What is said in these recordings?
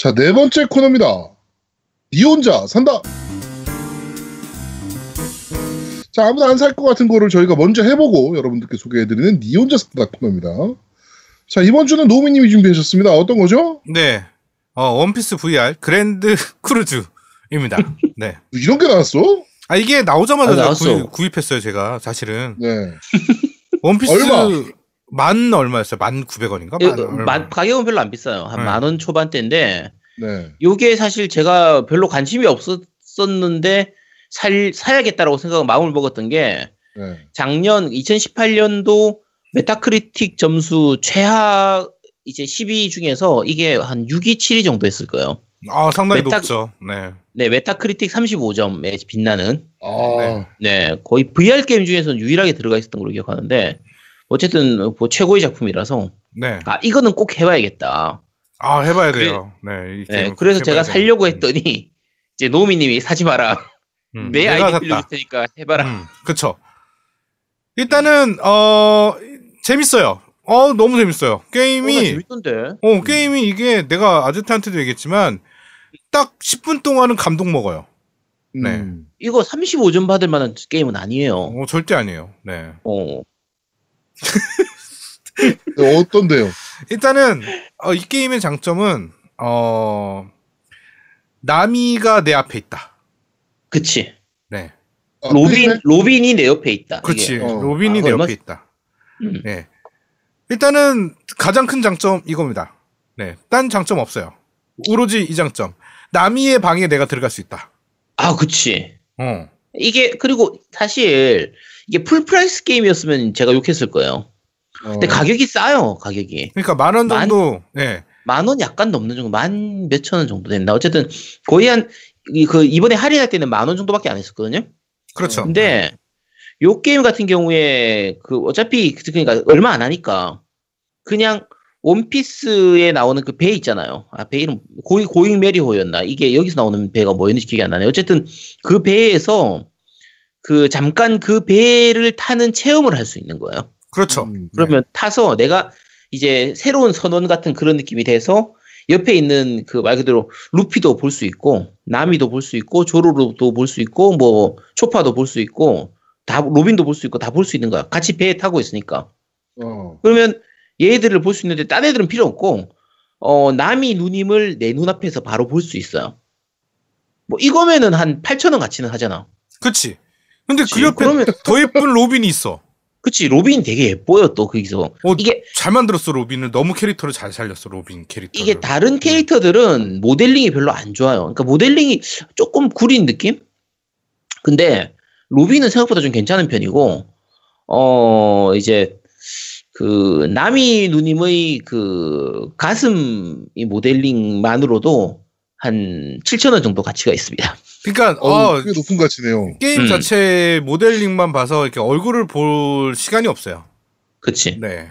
자, 네 번째 코너입니다. 니 혼자 산다. 자, 아무도 안 살 것 같은 거를 저희가 먼저 해보고 여러분들께 소개해드리는 니 혼자 산다 코너입니다. 자, 이번 주는 노미님이 준비하셨습니다. 어떤 거죠? 네. 어, 원피스 VR Grand Cruise입니다. 네. 이런 게 나왔어? 아, 이게 나오자마자 아. 구입, 구입했어요, 제가. 사실은. 네. 원피스 얼마? 만 얼마였어요? 만 900원인가? 이거 만- 가격은 별로 안 비싸요. 한 네. 만원 초반대인데 네. 요게 사실 제가 별로 관심이 없었었는데 살 사야겠다라고 생각 마음을 먹었던 게 네. 작년 2018년도 Metacritic 점수 최하 이제 10위 중에서 이게 한 6위, 7위 정도 했을 거예요. 아, 상당히 메타- 높죠. 네. 네, Metacritic 35점에 빛나는 아, 네, 거의 VR 게임 중에서는 유일하게 들어가 있었던 걸로 기억하는데 어쨌든 뭐 최고의 작품이라서 네. 아 이거는 꼭 해봐야겠다. 아, 해봐야 돼요. 네. 이 네, 게임은 그래서 꼭 제가 해봐야 돼요. 살려고 했더니 이제 노미님이 사지 마라. 음, 내 아이디. 빌려줄 테니까 해봐라. 음, 그쵸. 일단은, 어, 재밌어요. 어, 너무 재밌어요. 어, 나 게임이, 재밌던데. 어, 게임이 이게 내가 아즈트한테도 얘기했지만, 딱 10분 동안은 감동 먹어요. 네. 음. 이거 35점 받을 만한 게임은 아니에요. 어, 절대 아니에요. 네. 어. 네, 어떤데요? 일단은, 어, 이 게임의 장점은, 어, 나미가 내 앞에 있다. 그치. 네. 아, 로빈? 로빈이 내 옆에 있다. 그렇지. 어. 로빈이 아, 내 얼마- 옆에 있다. 음. 네. 일단은 가장 큰 장점 이겁니다. 네. 딴 장점 없어요. 오로지 이 장점. 나미의 방에 내가 들어갈 수 있다. 아, 그치. 어. 이게, 그리고 사실, 이게 full price 게임이었으면 제가 욕했을 거예요. 어. 근데 가격이 싸요, 가격이. 그러니까 만원 만- 정도. 네. 만원 약간 넘는 정도, 만 몇천 원 정도 된다. 어쨌든, 거의 한, 이- 그, 이번에 할인할 때는 만 원 정도밖에 안 했었거든요. 그렇죠. 근데, 요 게임 같은 경우에, 그, 어차피, 그러니까 얼마 안 하니까, 그냥, 원피스에 나오는 그 배 있잖아요. 아, 배 이름, 고잉, 고잉 메리호였나? 이게 여기서 나오는 배가 뭐였는지 기억이 안 나네. 어쨌든, 그 배에서, 그, 잠깐 그 배를 타는 체험을 할 수 있는 거예요. 그렇죠. 음, 그러면 타서 내가 이제 새로운 선원 같은 그런 느낌이 돼서 옆에 있는 그 말 그대로 루피도 볼 수 있고 나미도 볼 수 있고 조로로도 볼 수 있고 뭐 초파도 볼 수 있고 다 로빈도 볼 수 있고 다 볼 수 있는 거야. 같이 배에 타고 있으니까. 어. 그러면 얘들을 볼 수 있는데 딴 애들은 필요 없고 어 나미 누님을 내 눈앞에서 바로 볼 수 있어요. 뭐 이거면은 한 8천 원 가치는 하잖아. 그치. 근데 그. 옆에 그러면- 더 예쁜 로빈이 있어. 그치 로빈 되게 예뻐요 또 거기서. 어, 이게 잘 만들었어, 로빈을. 너무 캐릭터를 잘 살렸어, 로빈 캐릭터. 이게 다른 캐릭터들은 모델링이 별로 안 좋아요. 그러니까 모델링이 조금 구린 느낌? 근데 로비는 생각보다 좀 괜찮은 편이고, 어, 이제 그 나미 누님의 그 가슴 이 모델링만으로도 한 7,000원 정도 가치가 있습니다. 그러니까, 어, 어, 꽤 높은 가치네요. 게임 음. 자체 모델링만 봐서 이렇게 얼굴을 볼 시간이 없어요. 그치? 네.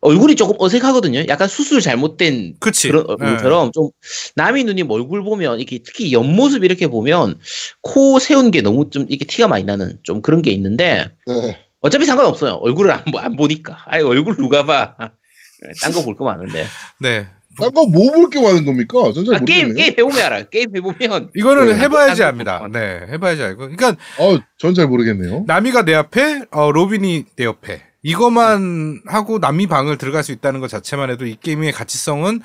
얼굴이 조금 어색하거든요. 약간 수술 잘못된 그치. 그런 네. 얼굴처럼 좀 나미 누님 얼굴 보면 이렇게 특히 옆모습 이렇게 보면 코 세운 게 너무 좀 이렇게 티가 많이 나는 좀 그런 게 있는데 네. 어차피 상관없어요. 얼굴을 안, 보- 안 보니까. 아이 얼굴 누가 봐. 딴 거 볼 거 많은데. 네. 딴거 뭐 볼 게 많은 겁니까? 전 잘 아, 게임 모르겠네요. 게임 해보면 알아요. 게임 해보면 이거는 네. 해봐야지 압니다. 볼 네, 해봐야지 알고. 그러니까 어, 전 잘 모르겠네요. 나미가 내 앞에, 어, 로빈이 내 옆에. 이것만 하고 나미 방을 들어갈 수 있다는 것 자체만 해도 이 게임의 가치성은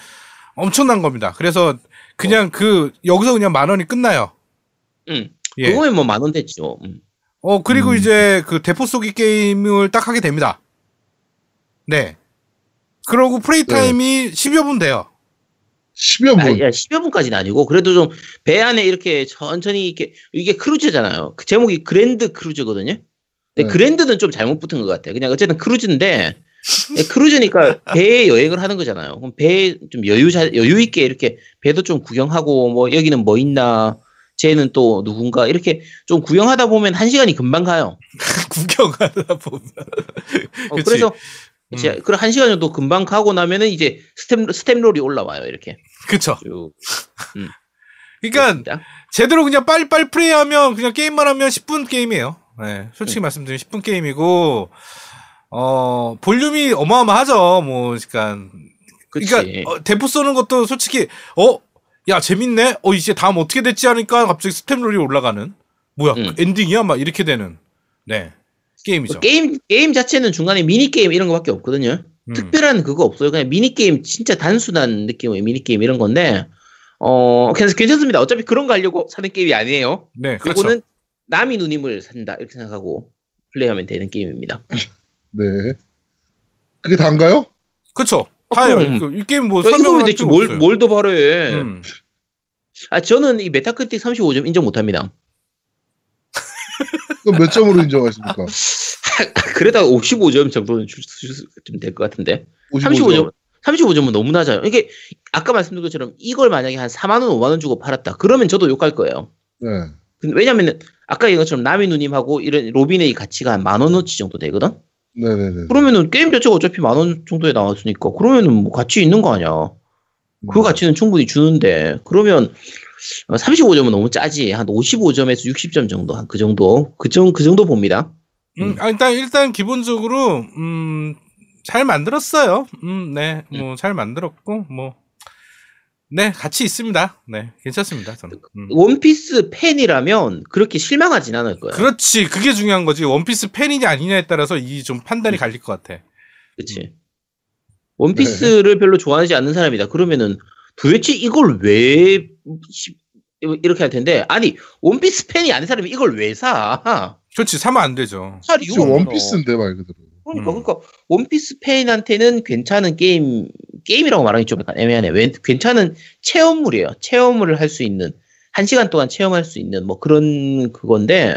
엄청난 겁니다. 그래서 그냥 그 여기서 그냥 만 원이 끝나요. 응. 예. 그거면 뭐 만 원 됐죠. 음. 어 그리고 음. 이제 그 대포 쏘기 게임을 딱 하게 됩니다. 네. 그러고 플레이 타임이 10여 분 돼요. 10여 아, 분. 야, 10여 분까지는 아니고 그래도 좀 배 안에 이렇게 천천히 이렇게 이게 크루즈잖아요. 그 제목이 그랜드 크루즈거든요. 근데 네. 그랜드는 좀 잘못 붙은 것 같아요. 그냥 어쨌든 크루즈인데 예, 크루즈니까 배에 여행을 하는 거잖아요. 그럼 배에 좀 여유 자, 여유 있게 이렇게 배도 좀 구경하고 뭐 여기는 뭐 있나 쟤는 또 누군가 이렇게 좀 구경하다 보면 한 시간이 금방 가요. 구경하다 보면. 어. 그래서 음. 그한 한 시간 정도 금방 가고 나면은 이제 staff staff roll이 올라와요. 이렇게 그쵸. 쭉. 그러니까 그렇습니다. 제대로 그냥 빨리빨리 플레이하면 그냥 게임만 하면 10분 게임이에요. 네, 솔직히 말씀드리면 10분 게임이고 어 볼륨이 어마어마하죠. 뭐 그러니까 그치. 그러니까 어, 대포 쏘는 것도 솔직히 어 야 재밌네. 어 이제 다음 어떻게 됐지 하니까 갑자기 staff roll이 올라가는. 뭐야 음. 엔딩이야 막 이렇게 되는. 네 게임이죠. 게임 게임 자체는 중간에 미니 게임 이런 거밖에 없거든요. 음. 특별한 그거 없어요. 그냥 미니 게임 진짜 단순한 느낌의 미니 게임 이런 건데 어 그래서 괜찮습니다. 어차피 그런 거 하려고 사는 게임이 아니에요. 네 그렇죠. 이거는 나미 누님을 산다 이렇게 생각하고 플레이하면 되는 게임입니다. 네. 그게 다인가요? 그렇죠. 어, 다요. 그럼. 그, 이 게임 뭐 설명을 할 대체 뭘. 뭘 더 바래. 음. 아, 저는 이 메타크리틱 35점 인정 못 합니다. 그럼 몇 점으로 인정하십니까? 그래도 55점 정도는 줄 수 좀 될 것 같은데. 55점. 35점, 35점은 너무 낮아요. 이게, 아까 말씀드린 것처럼 이걸 만약에 한 4만 원, 5만 원 주고 팔았다. 그러면 저도 욕할 거예요. 네. 근데 왜냐면은, 아까 얘기한 것처럼 남이 누님하고 이런 로빈의 가치가 한 만 원어치 정도 되거든? 네네네. 그러면은 게임 자체가 어차피 만 원 정도에 나왔으니까, 그러면은 뭐 가치 있는 거 아니야. 그 음. 가치는 충분히 주는데, 그러면 35점은 너무 짜지. 한 55점에서 60점 정도, 한 그 정도. 그, 정, 그 정도 봅니다. 음, 아, 일단 일단 기본적으로 음, 잘 만들었어요. 음, 네, 뭐 잘 만들었고 뭐. 네, 가치 있습니다. 네, 괜찮습니다. 저는. 음. 원피스 팬이라면 그렇게 실망하진 않을 거예요. 그렇지, 그게 중요한 거지. 원피스 팬이냐 아니냐에 따라서 이 좀 판단이 갈릴 것 같아. 그치. 원피스를 별로 좋아하지 않는 사람이다. 그러면은 도대체 이걸 왜 시- 이렇게 할 텐데 아니 원피스 팬이 아닌 사람이 이걸 왜 사? 그렇지, 사면 안 되죠. 살 없어. 원피스인데 말 그대로. 그러니까 음. 그러니까 원피스 팬한테는 괜찮은 게임 게임이라고 말하기 좀 약간 애매하네. 왜 괜찮은 체험물이에요. 체험을 할 수 있는 한 시간 동안 체험할 수 있는 뭐 그런 그건데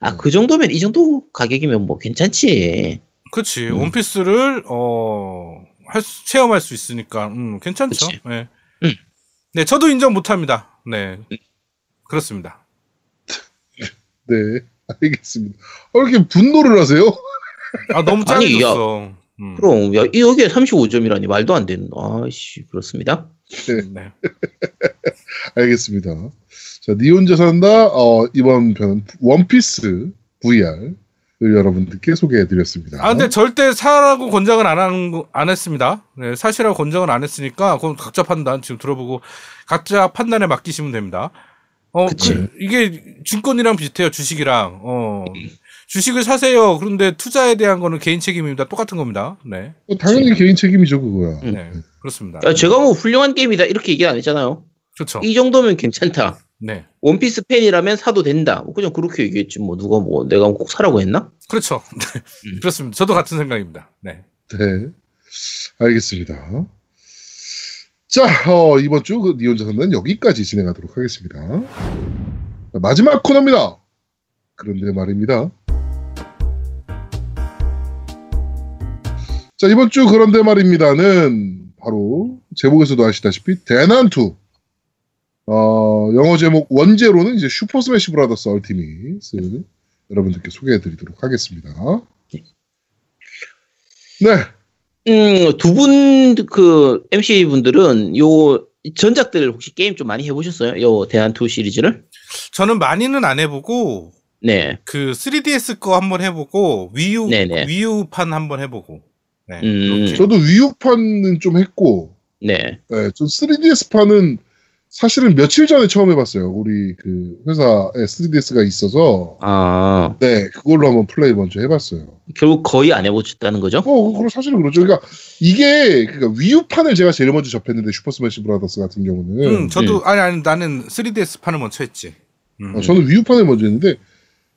아 음. 그 정도면 이 정도 가격이면 뭐 괜찮지. 그렇지, 음. 원피스를 어, 할 수- 체험할 수 있으니까 음, 괜찮죠. 그치. 네. 음. 네, 저도 인정 못합니다. 네, 그렇습니다. 네. 알겠습니다. 어, 이렇게 분노를 하세요? 아 너무. 짱이었어. 음. 그럼 야, 이 여기에 35점이라니 말도 안 되는. 아씨 그렇습니다. 네. 알겠습니다. 자, 니 혼자 산다, 어, 이번 편은 원피스 VR을 여러분들께 소개해드렸습니다. 아, 근데 절대 사라고 권장은 안, 한, 거- 안 했습니다. 네, 사실하고 권장은 안 했으니까, 그건 각자 판단 지금 들어보고, 각자 판단에 맡기시면 됩니다. 어, 그치. 그, 이게 증권이랑 비슷해요, 주식이랑. 어, 주식을 사세요. 그런데 투자에 대한 거는 개인 책임입니다. 똑같은 겁니다. 네. 어, 당연히 개인 책임이죠, 그거야. 음. 네. 그렇습니다. 야, 제가 뭐 훌륭한 게임이다 이렇게 얘기 안 했잖아요. 그렇죠. 이 정도면 괜찮다. 네. 원피스 팬이라면 사도 된다. 뭐 그냥 그렇게 얘기했지 뭐 누가 뭐 내가 꼭 사라고 했나? 그렇죠. 네. 음. 그렇습니다. 저도 같은 생각입니다. 네. 네. 알겠습니다. 자, 어, 이번 주그 니혼자 산다는 여기까지 진행하도록 하겠습니다. 자, 마지막 코너입니다. 그런데 말입니다. 자, 이번 주 그런데 말입니다는 바로 제목에서도 아시다시피 대난투. 어, 영어 제목 원제로는 이제 슈퍼 스매시 브라더스 얼티밋을 여러분들께 소개해 드리도록 하겠습니다. 네. 음, 두 분 그 MC 분들은 요 전작들 혹시 게임 좀 많이 해보셨어요? 요 대한투 시리즈를? 저는 많이는 안 해보고, 네. 그 3DS 거 한번 해보고, 위유, 네네. 위유판 한번 해보고. 네. 음. 저도 위유판은 좀 했고, 네. 네, 전 3DS판은 사실은 며칠 전에 처음 해봤어요. 우리 그 회사에 3DS가 있어서, 아 네, 그걸로 한번 플레이 먼저 해봤어요. 결국 거의 안 해보셨다는 거죠? 어, 그럼 사실은 그렇죠. 그러니까 이게 그러니까 Wii U판을 제가 제일 먼저 접했는데 슈퍼 스매시 브라더스 같은 경우는 응, 저도, 아니, 아니, 나는 3DS 판을 먼저 했지. 음. 어, 저는 Wii U판을 먼저 했는데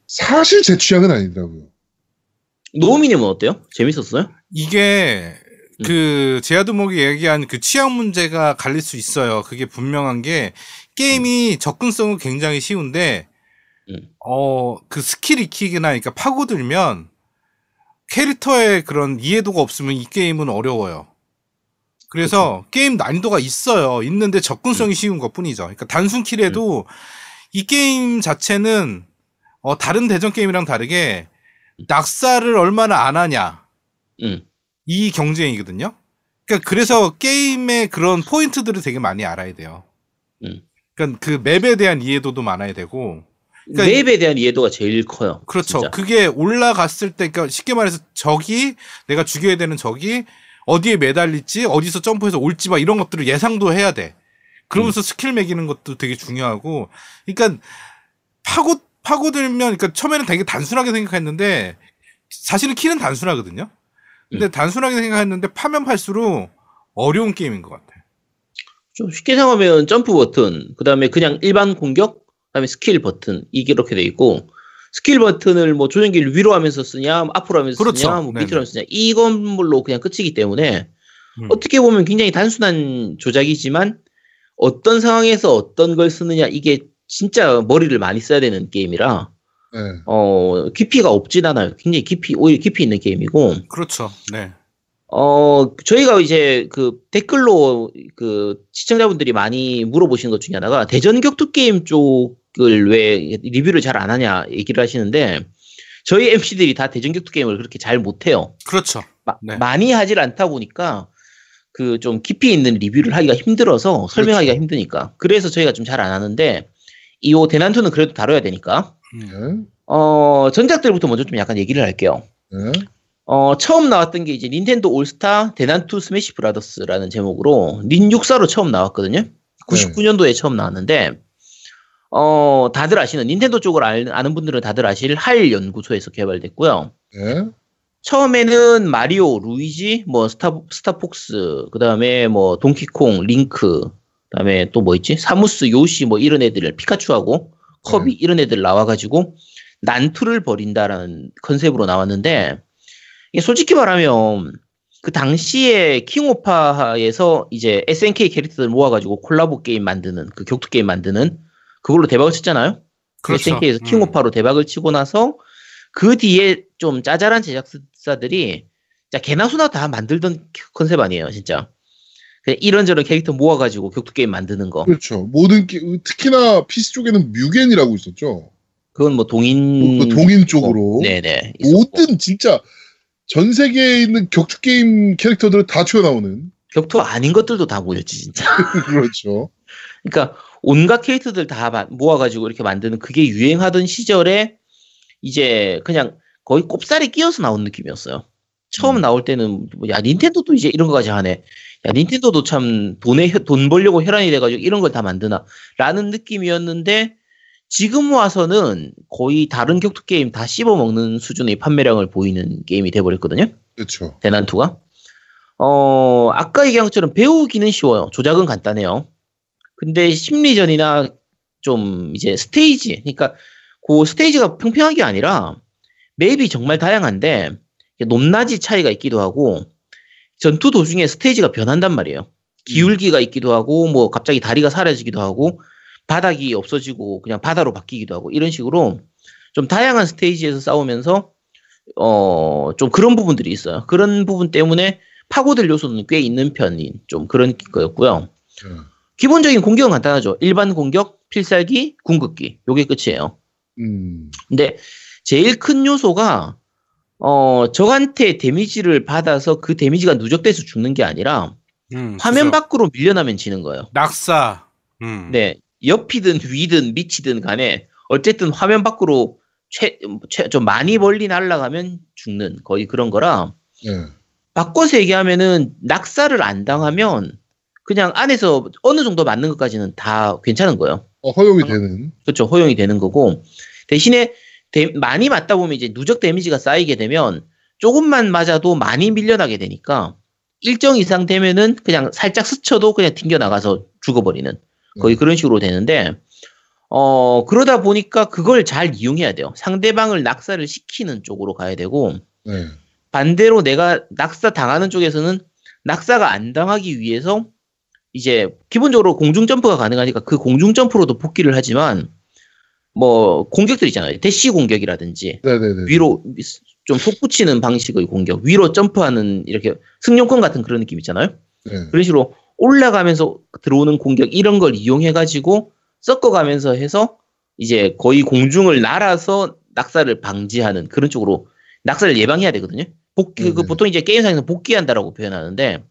사실 제 취향은 아니더라고요. 노우미님은 어때요? 재밌었어요? 이게, 음. 그, 제아드목이 얘기한 그 취향 문제가 갈릴 수 있어요. 그게 분명한 게, 게임이 접근성은 굉장히 쉬운데, 음. 어, 그 스킬 익히기나, 그러니까 파고들면, 캐릭터의 그런 이해도가 없으면 이 게임은 어려워요. 그래서 게임 난이도가 있어요. 있는데 접근성이 쉬운 것 뿐이죠. 그러니까 단순 킬에도 이 게임 자체는 어, 다른 대전 게임이랑 다르게 낙사를 얼마나 안 하냐. 음. 이 경쟁이거든요. 그러니까 그래서 게임의 그런 포인트들을 되게 많이 알아야 돼요. 음. 그러니까 그 맵에 대한 이해도도 많아야 되고. 그러니까 맵에 대한 이해도가 제일 커요. 그렇죠. 진짜. 그게 올라갔을 때, 그러니까 쉽게 말해서 적이 내가 죽여야 되는 적이 어디에 매달릴지, 어디서 점프해서 올지 막 이런 것들을 예상도 해야 돼. 그러면서 스킬 매기는 것도 되게 중요하고, 그러니까 파고 파고들면, 그러니까 처음에는 되게 단순하게 생각했는데 사실은 키는 단순하거든요. 근데 단순하게 생각했는데 파면 팔수록 어려운 게임인 것 같아. 좀 쉽게 생각하면 점프 버튼, 그 다음에 그냥 일반 공격, 그 다음에 스킬 버튼, 이게 이렇게 돼 있고, 스킬 버튼을 뭐 조정기를 위로 하면서 쓰냐, 앞으로 하면서 그렇죠. 쓰냐, 뭐. 밑으로 하면서 쓰냐, 이런 걸로 그냥 끝이기 때문에, 음. 어떻게 보면 굉장히 단순한 조작이지만, 어떤 상황에서 어떤 걸 쓰느냐, 이게 진짜 머리를 많이 써야 되는 게임이라, 네. 어, 깊이가 없진 않아요. 굉장히 깊이, 오히려 깊이 있는 게임이고, 그렇죠. 네. 어, 저희가 이제 그 댓글로 그 시청자분들이 많이 물어보시는 것 중에 하나가 대전 격투 게임 쪽을 왜 리뷰를 잘 안 하냐 얘기를 하시는데 저희 MC들이 다 대전 격투 게임을 그렇게 잘 못해요. 그렇죠. 마- 네. 많이 하질 않다 보니까 그 좀 깊이 있는 리뷰를 하기가 힘들어서 설명하기가 그렇죠. 힘드니까 그래서 저희가 좀 잘 안 하는데 이오 대난투는 그래도 다뤄야 되니까 음. 네. 어 전작들부터 먼저 좀 약간 얘기를 할게요. 네. 어, 처음 나왔던 게 이제 닌텐도 올스타 대난투 스매시 브라더스라는 제목으로 닌64로 처음 나왔거든요. 99년도에 처음 나왔는데, 어, 다들 아시는, 닌텐도 쪽을 알- 아는 분들은 다들 아실 할 연구소에서 개발됐고요. 네. 처음에는 마리오, 루이지, 뭐 스타, 스타폭스, 그 다음에 뭐 동키콩, 링크, 그 다음에 또 뭐 있지? 사무스, 요시 뭐 이런 애들, 피카츄하고 커비 이런 애들 나와가지고 난투를 벌인다라는 컨셉으로 나왔는데 이게 솔직히 말하면 그 당시에 킹오파에서 이제 SNK 캐릭터들 모아가지고 콜라보 게임 만드는 그 격투 게임 만드는 그걸로 대박을 쳤잖아요. 그렇죠. SNK에서 음. 킹오파로 대박을 치고 나서 그 뒤에 좀 짜잘한 제작사들이 자 개나 소나 다 만들던 컨셉 아니에요, 진짜. 이런저런 캐릭터 모아가지고 격투 게임 만드는 거. 그렇죠. 모든 게, 특히나 PC 쪽에는 뮤겐이라고 있었죠. 그건 뭐 동인 그 동인 쪽으로. 네네. 모든 진짜 전 세계에 있는 격투 게임 캐릭터들을 다 튀어나오는. 격투 아닌 것들도 다 모였지 진짜. 그렇죠. 그러니까 온갖 캐릭터들 다 마- 모아가지고 이렇게 만드는 그게 유행하던 시절에 이제 그냥 거의 꼽살에 끼어서 나온 느낌이었어요. 처음 음. 나올 때는 뭐, 야 닌텐도도 이제 이런 거까지 하네. 야 닌텐도도 참 돈에 혈- 돈 벌려고 혈안이 돼가지고 이런 걸 다 만드나라는 느낌이었는데 지금 와서는 거의 다른 격투 게임 다 씹어먹는 수준의 판매량을 보이는 게임이 돼버렸거든요. 그렇죠. 대난투가. 어, 아까 얘기한 것처럼 배우기는 쉬워요. 조작은 간단해요. 근데 심리전이나 좀 이제 스테이지, 그러니까 그 스테이지가 평평한 게 아니라 맵이 정말 다양한데 높낮이 차이가 있기도 하고 전투 도중에 스테이지가 변한단 말이에요. 기울기가 있기도 하고 뭐 갑자기 다리가 사라지기도 하고 바닥이 없어지고 그냥 바다로 바뀌기도 하고 이런 식으로 좀 다양한 스테이지에서 싸우면서 어, 좀 그런 부분들이 있어요. 그런 부분 때문에 파고들 요소는 꽤 있는 편인 좀 그런 거였고요. 네. 기본적인 공격은 간단하죠. 일반 공격, 필살기, 궁극기. 요게 끝이에요. 음. 근데 제일 큰 요소가 어, 적한테 데미지를 받아서 그 데미지가 누적돼서 죽는 게 아니라 음, 화면 그죠. 밖으로 밀려나면 지는 거예요. 낙사. 음. 네. 옆이든 위든 밑이든 간에 어쨌든 화면 밖으로 최, 최, 좀 많이 멀리 날아가면 죽는 거의 그런 거라 네. 바꿔서 얘기하면은 낙사를 안 당하면 그냥 안에서 어느 정도 맞는 것까지는 다 괜찮은 거예요. 어, 허용이 되는. 그렇죠. 허용이 되는 거고 대신에 데- 많이 맞다 보면 이제 누적 데미지가 쌓이게 되면 조금만 맞아도 많이 밀려나게 되니까 일정 이상 되면은 그냥 살짝 스쳐도 그냥 튕겨 나가서 죽어버리는 거의 음. 그런 식으로 되는데 어 그러다 보니까 그걸 잘 이용해야 돼요. 상대방을 낙사를 시키는 쪽으로 가야 되고 네. 반대로 내가 낙사 당하는 쪽에서는 낙사가 안 당하기 위해서 이제 기본적으로 공중 점프가 가능하니까 그 공중 점프로도 복귀를 하지만 뭐 공격들 있잖아요. 대시 공격이라든지 네네네. 위로 좀 솟구치는 방식의 공격, 위로 점프하는 이렇게 승용권 같은 그런 느낌 있잖아요. 네. 그런 식으로 올라가면서 들어오는 공격 이런 걸 이용해 가지고 섞어가면서 해서 이제 거의 공중을 날아서 낙사를 방지하는 그런 쪽으로 낙사를 예방해야 되거든요. 복귀 그. 보통 이제 게임상에서 복귀한다라고 표현하는데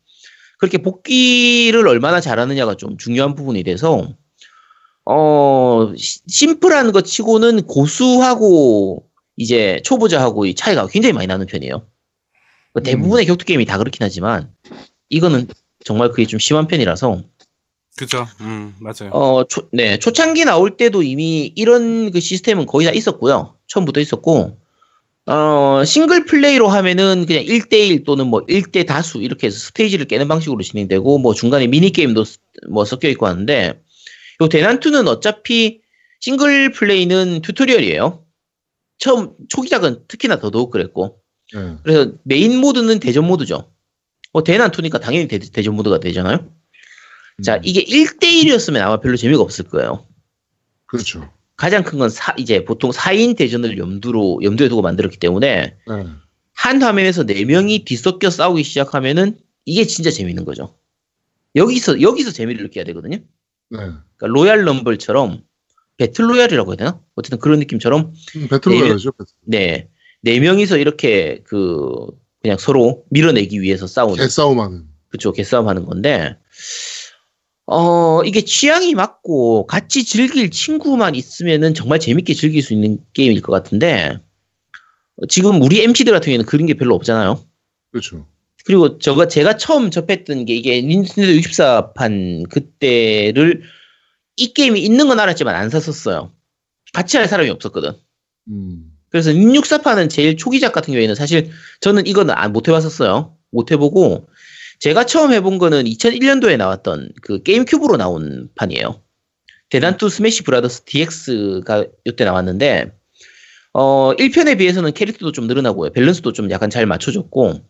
그렇게 복귀를 얼마나 잘하느냐가 좀 중요한 부분이 돼서 어 시- 심플한 것 치고는 고수하고 이제 초보자하고의 차이가 굉장히 많이 나는 편이에요. 뭐 대부분의 격투 게임이 다 그렇긴 하지만 이거는 정말 그게 좀 심한 편이라서 그죠. 음, 맞아요. 어, 초, 네, 초창기 나올 때도 이미 이런 그 시스템은 거의 다 있었고요. 처음부터 있었고, 어, 싱글 플레이로 하면은 그냥 1대1 또는 뭐 1대 다수 이렇게 해서 스테이지를 깨는 방식으로 진행되고, 뭐 중간에 미니게임도 스- 뭐 섞여 있고 하는데, 요 대난투는 어차피 싱글 플레이는 tutorial이에요. 처음, 초기작은 특히나 더더욱 그랬고, 네. 그래서 메인 모드는 대전 모드죠. 뭐 대난투니까 당연히 대, 대전 모드가 되잖아요. 자, 음, 이게 1대1이었으면 아마 별로 재미가 없을 거예요. 그렇죠. 가장 큰건 사, 이제 보통 4인 대전을 염두로, 염두에 두고 만들었기 때문에 네. 한 화면에서 4명이 뒤섞여 싸우기 시작하면은 이게 진짜 재밌는 거죠. 여기서, 여기서 재미를 느껴야 되거든요. 네. 그러니까 로얄 럼블처럼 배틀로얄이라고 해야 되나? 어쨌든 그런 느낌처럼 음, 배틀로얄이죠. 배틀. 네. 네 명이서 이렇게 그, 그냥 서로 밀어내기 위해서 싸우는. 개싸움하는. 그쵸, 개싸움 하는 건데, 어, 이게 취향이 맞고 같이 즐길 친구만 있으면은 정말 재밌게 즐길 수 있는 게임일 것 같은데, 어, 지금 우리 MC들 같은 경우에는 그런 게 별로 없잖아요. 그렇죠. 그리고 저가, 제가 처음 접했던 게 이게 닌텐도 64판 그때를 이 게임이 있는 건 알았지만 안 샀었어요. 같이 할 사람이 없었거든. 음. 그래서 6, 64판은 제일 초기작 같은 경우에는 사실 저는 이거는 안- 못 해봤었어요. 못 해보고 제가 처음 해본 거는 2001년도에 나왔던 그 게임 큐브로 나온 판이에요. 대난투 스매시 브라더스 DX가 이때 나왔는데 어 1편에 비해서는 캐릭터도 좀 늘어나고요. 밸런스도 좀 약간 잘 맞춰졌고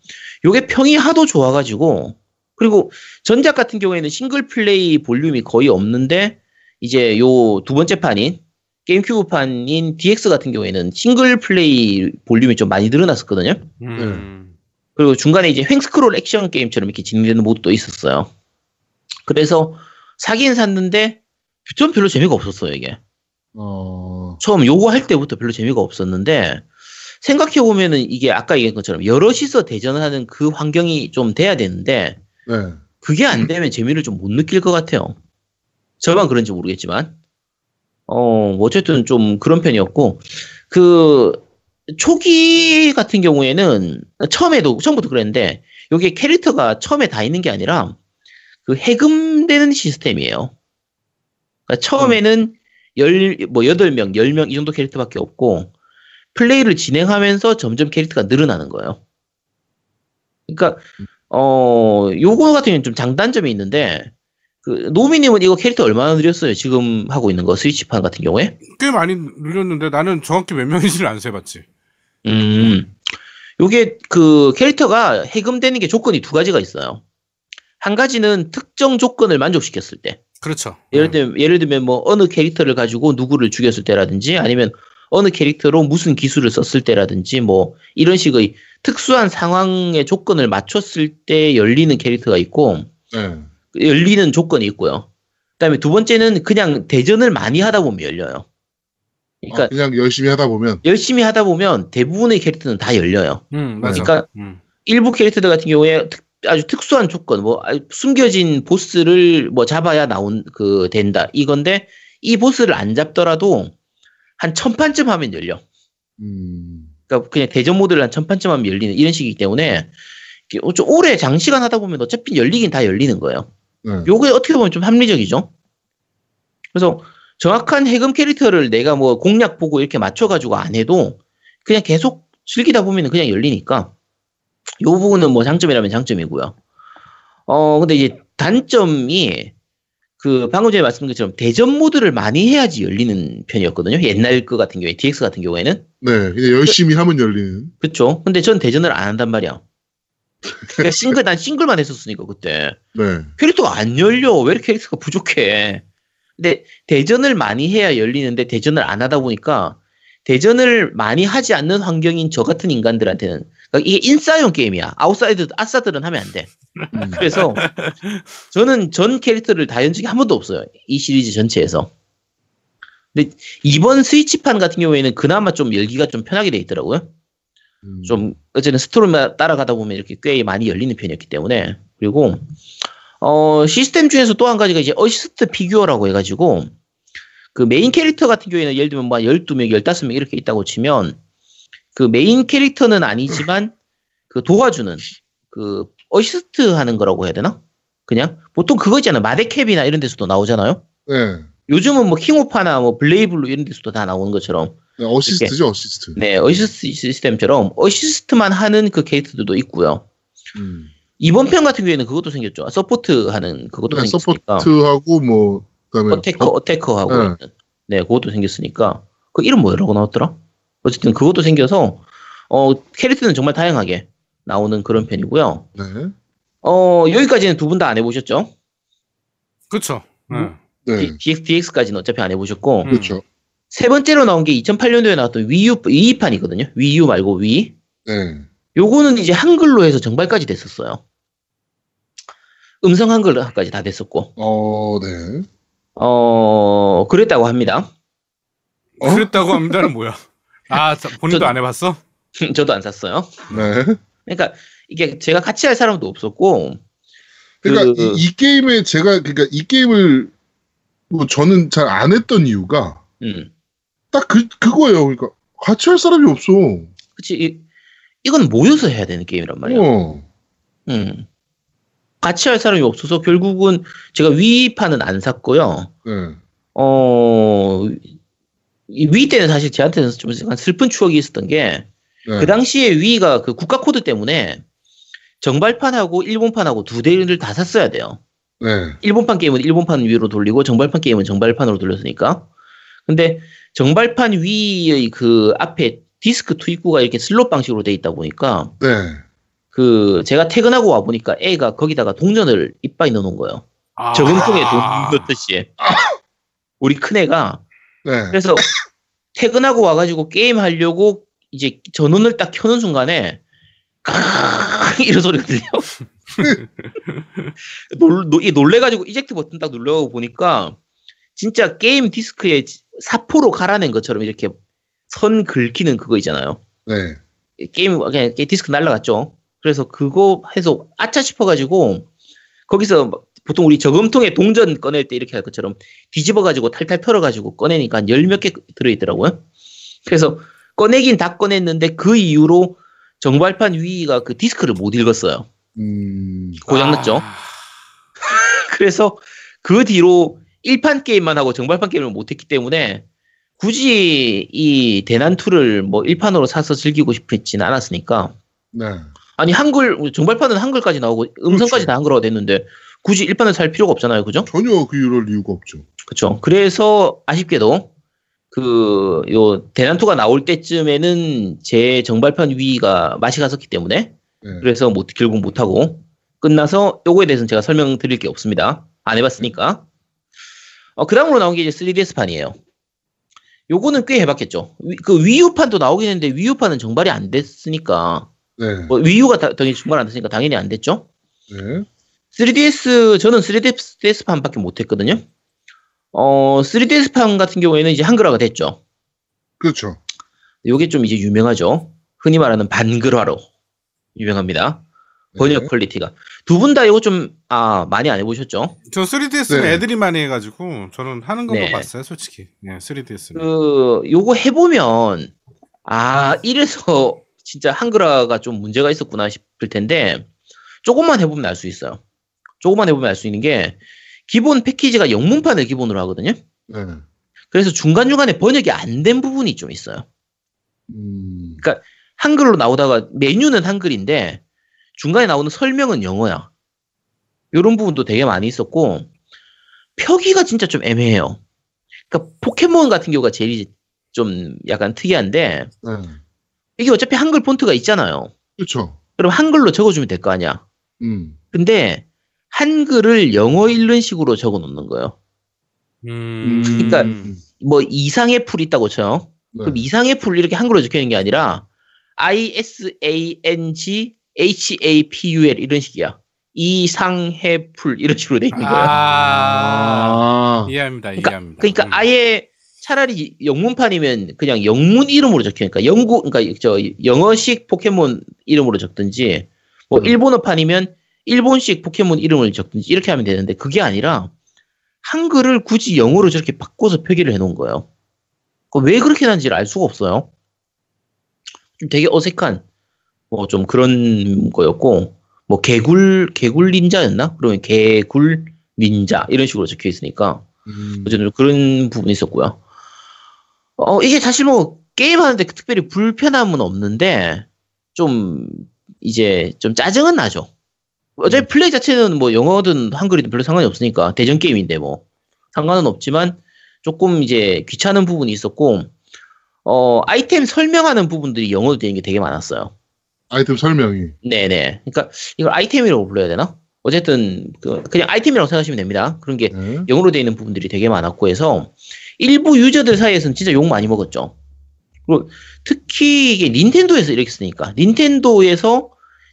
요게 평이 하도 좋아가지고 그리고 전작 같은 경우에는 싱글 플레이 볼륨이 거의 없는데 이제 요 두 번째 판인 게임큐브 판인 DX 같은 경우에는 싱글 플레이 볼륨이 좀 많이 늘어났었거든요. 음. 그리고 중간에 이제 횡스크롤 액션 게임처럼 이렇게 진행되는 모드도 있었어요. 그래서 사긴 샀는데 좀 별로 재미가 없었어요, 이게. 어. 처음 요거 할 때부터 별로 재미가 없었는데 생각해 보면은 이게 아까 얘기한 것처럼 여럿이서 대전하는 그 환경이 좀 돼야 되는데 네. 그게 안 되면 재미를 좀 못 느낄 것 같아요. 저만 그런지 모르겠지만. 어, 뭐 어쨌든 좀 그런 편이었고, 그, 초기 같은 경우에는, 처음에도, 처음부터 그랬는데, 여기에 캐릭터가 처음에 다 있는 게 아니라, 그 해금되는 시스템이에요. 그러니까 처음에는 열, 뭐, 8명, 10명 이 정도 캐릭터밖에 없고, 플레이를 진행하면서 점점 캐릭터가 늘어나는 거예요. 그러니까, 어, 요거 같은 경우는 좀 장단점이 있는데, 그, 노미님은 이거 캐릭터 얼마나 늘렸어요? 지금 하고 있는 거, 스위치판 같은 경우에? 꽤 많이 늘렸는데 나는 정확히 몇 명인지를 안 세봤지. 음, 요게 그 캐릭터가 해금되는 게 조건이 두 가지가 있어요. 한 가지는 특정 조건을 만족시켰을 때. 그렇죠. 예를 들면, 예를 들면 뭐 어느 캐릭터를 가지고 누구를 죽였을 때라든지 아니면 어느 캐릭터로 무슨 기술을 썼을 때라든지 뭐 이런 식의 특수한 상황의 조건을 맞췄을 때 열리는 캐릭터가 있고 네. 열리는 조건이 있고요. 그다음에 두 번째는 그냥 대전을 많이 하다 보면 열려요. 그러니까 아, 그냥 열심히 하다 보면 열심히 하다 보면 대부분의 캐릭터는 다 열려요. 음, 맞아. 그러니까 음. 일부 캐릭터들 같은 경우에 특- 아주 특수한 조건, 뭐 숨겨진 보스를 뭐 잡아야 나온 그 된다 이건데 이 보스를 안 잡더라도 한 천판쯤 하면 열려. 음. 그러니까 그냥 대전 모드를 한 천판쯤 하면 열리는 이런 식이기 때문에 이게 좀 오래 장시간 하다 보면 어차피 열리긴 다 열리는 거예요. 네. 요게 어떻게 보면 좀 합리적이죠. 그래서 정확한 해금 캐릭터를 내가 뭐 공략 보고 이렇게 맞춰가지고 안 해도 그냥 계속 즐기다 보면 그냥 열리니까 요 부분은 뭐 장점이라면 장점이고요. 어, 근데 이제 단점이 그 방금 전에 말씀드린 것처럼 대전 모드를 많이 해야지 열리는 편이었거든요. 옛날 거 같은 경우에 DX 같은 경우에는 네. 그냥 열심히 하면 열리는. 그렇죠. 근데 전 대전을 안 한단 말이야. 그러니까 싱글 난 싱글만 했었으니까 그때 네. 캐릭터가 안 열려. 왜 이렇게 캐릭터가 부족해? 근데 대전을 많이 해야 열리는데 대전을 안 하다 보니까 대전을 많이 하지 않는 환경인 저 같은 인간들한테는 그러니까 이게 인싸용 게임이야. 아웃사이드 아싸들은 하면 안 돼. 음. 그래서 저는 전 캐릭터를 다 연 적이 한 번도 없어요. 이 시리즈 전체에서. 근데 이번 스위치판 같은 경우에는 그나마 좀 열기가 좀 편하게 돼 있더라고요. 음. 좀 어쨌든 스토리만 따라가다 보면 이렇게 꽤 많이 열리는 편이었기 때문에 그리고 어 시스템 중에서 또 한 가지가 이제 어시스트 피규어라고 해가지고 그 메인 캐릭터 같은 경우에는 예를 들면 뭐 12명, 15명 이렇게 있다고 치면 그 메인 캐릭터는 아니지만 그 도와주는 그 어시스트 하는 거라고 해야 되나? 그냥 보통 그거 있잖아요. 마벨캡이나 이런 데서도 나오잖아요. 네. 요즘은 뭐 킹오파나 뭐 블레이블루 이런 데서도 다 나오는 것처럼 네, 어시스트죠, 어시스트. 네 어시스트 시스템처럼 어시스트만 하는 그 캐릭터들도 있고요. 음. 이번 편 같은 경우에는 그것도 생겼죠. support 하는 그것도 네, 생겼으니까. support하고 뭐 그다음에 어테커 어, 어테커하고 네. 네 그것도 생겼으니까 그 이름 뭐라고 나왔더라? 어쨌든 그것도 생겨서 어 캐릭터는 정말 다양하게 나오는 그런 편이고요. 네. 어 여기까지는 두 분 다 안 해보셨죠? 그쵸. 음. 네. 네. DX, DX까지는 어차피 안 해보셨고 음. 그렇죠. 세 번째로 나온 게 2008년도에 나왔던 위유 위판이거든요. 위유 말고 위. 네. 요거는 이제 한글로 해서 정발까지 됐었어요. 음성 한글까지 다 됐었고, 어, 네. 어, 그랬다고 합니다. 어? 그랬다고 합니다는 뭐야? 아, 자, 본인도 저- 안 해봤어? 저도 안 샀어요. 네. 그러니까 이게 제가 같이 할 사람도 없었고, 그러니까 그- 이, 이 게임에 제가 그러니까 이 게임을 뭐 저는 잘 안 했던 이유가 음, 딱그 그거예요. 그러니까 같이 할 사람이 없어. 그치. 이, 이건 모여서 해야 되는 게임이란 말이야. 어. 음. 같이 할 사람이 없어서 결국은 제가 위판은 안 샀고요. 네. 어, 이 위 때는 사실 저한테는 좀 약간 슬픈 추억이 있었던 게, 네. 그 당시에 위가 그 국가 코드 때문에 정발판하고 일본판하고 두 대를 다 샀어야 돼요. 네. 일본판 게임은 일본판 위로 돌리고 정발판 게임은 정발판으로 돌렸으니까. 근데 정발판 위의 그 앞에 디스크 투입구가 이렇게 슬롯 방식으로 돼 있다 보니까 네. 그 제가 퇴근하고 와 보니까 애가 거기다가 동전을 이빠이 넣어놓은 거예요. 아. 저금통에 돈 넣듯이. 우리 큰 애가 네. 그래서 퇴근하고 와가지고 게임 하려고 이제 전원을 딱 켜는 순간에 咔 이런 소리가 들려. 놀, 놀- 이 놀래가지고 이젝트 버튼 딱 눌러 보니까 진짜 게임 디스크에 사포로 갈아낸 것처럼 이렇게 선 긁히는 그거 있잖아요. 네. 게임 그냥 디스크 날라갔죠. 그래서 그거 해서 아차 싶어가지고 거기서 막 보통 우리 저금통에 동전 꺼낼 때 이렇게 할 것처럼 뒤집어가지고 탈탈 털어가지고 꺼내니까 한 열 몇 개 들어있더라고요. 그래서 꺼내긴 다 꺼냈는데 그 이후로 정발판 위가 그 디스크를 못 읽었어요. 음. 고장났죠. 아. 그래서 그 뒤로 1판 게임만 하고 정발판 게임을 못했기 때문에 굳이 이 대난투를 뭐 1판으로 사서 즐기고 싶지는 않았으니까 네. 아니 한글 정발판은 한글까지 나오고 음성까지 그렇죠. 다 한글화가 됐는데 굳이 1판을 살 필요가 없잖아요. 그죠? 전혀 그 이럴 이유가 없죠. 그렇죠. 그래서 아쉽게도 그 요 대난투가 나올 때쯤에는 제 정발판 위가 맛이 갔었기 때문에 네. 그래서 못 결국 못 하고 끝나서 요거에 대해서는 제가 설명드릴 게 없습니다. 안 해봤으니까. 어, 그 다음으로 나온 게 이제 3DS 판이에요. 요거는 꽤 해봤겠죠. 위- 그 위유판도 나오긴 했는데 위유판은 정발이 안 됐으니까 네. 뭐 위유가 다- 당연히 정발 안 됐으니까 당연히 안 됐죠. 네. 3DS 저는 3DS 판밖에 못 했거든요. 어 3DS 판 같은 경우에는 이제 한글화가 됐죠. 그렇죠. 요게 좀 이제 유명하죠. 흔히 말하는 발글화로 유명합니다. 번역 네. 퀄리티가 두 분 다 이거 좀 아 많이 안 해보셨죠? 저 3DS는 네. 애들이 많이 해가지고 저는 하는 것만 네. 봤어요, 솔직히. 네, 3DS는. 그 요거 해보면 아 이래서 진짜 한글화가 좀 문제가 있었구나 싶을 텐데 조금만 해보면 알 수 있어요. 조금만 해보면 알 수 있는 게 기본 패키지가 영문판을 기본으로 하거든요. 네. 그래서 중간중간에 번역이 안 된 부분이 좀 있어요. 음. 한글로 나오다가 메뉴는 한글인데 중간에 나오는 설명은 영어야. 이런 부분도 되게 많이 있었고 표기가 진짜 좀 애매해요. 그러니까 포켓몬 같은 경우가 제일 좀 약간 특이한데 네. 이게 어차피 한글 폰트가 있잖아요. 그렇죠. 그럼 한글로 적어주면 될 거 아니야. 음. 근데 한글을 영어 읽는 식으로 적어 놓는 거예요. 음. 그러니까 뭐 이상해풀 있다고 쳐요. 네. 그럼 이상해풀 이렇게 한글로 적혀 있는 게 아니라 I S A N G H A P U L 이런 식이야. 이상해풀 이런 식으로 돼 있는 거야. 아, 아. 이해합니다, 그러니까, 이해합니다. 그러니까 음. 아예 차라리 영문판이면 그냥 영문 이름으로 적혀. 그러니까 영국, 그러니까 저 영어식 포켓몬 이름으로 적든지, 뭐 음. 일본어판이면 일본식 포켓몬 이름을 적든지 이렇게 하면 되는데 그게 아니라 한글을 굳이 영어로 저렇게 바꿔서 표기를 해놓은 거예요. 그왜 그렇게 하는지를 알 수가 없어요. 좀 되게 어색한 뭐 좀 그런 거였고 뭐 개굴 개굴 닌자였나? 그러면 개굴 닌자 이런 식으로 적혀 있으니까 음. 어쨌든 그런 부분이 있었고요. 어 이게 사실 뭐 게임 하는데 특별히 불편함은 없는데 좀 이제 좀 짜증은 나죠. 어차피 음. 플레이 자체는 뭐 영어든 한글이든 별로 상관이 없으니까 대전 게임인데 뭐 상관은 없지만 조금 이제 귀찮은 부분이 있었고 어 아이템 설명하는 부분들이 영어로 되는 게 되게 많았어요. 아이템 설명이. 네네. 그러니까 이걸 아이템이라고 불러야 되나? 어쨌든 그 그냥 아이템이라고 생각하시면 됩니다. 그런 게 네. 영어로 되어 있는 부분들이 되게 많았고 해서 일부 유저들 사이에서는 진짜 욕 많이 먹었죠. 그리고 특히 이게 닌텐도에서 이렇게 쓰니까 닌텐도에서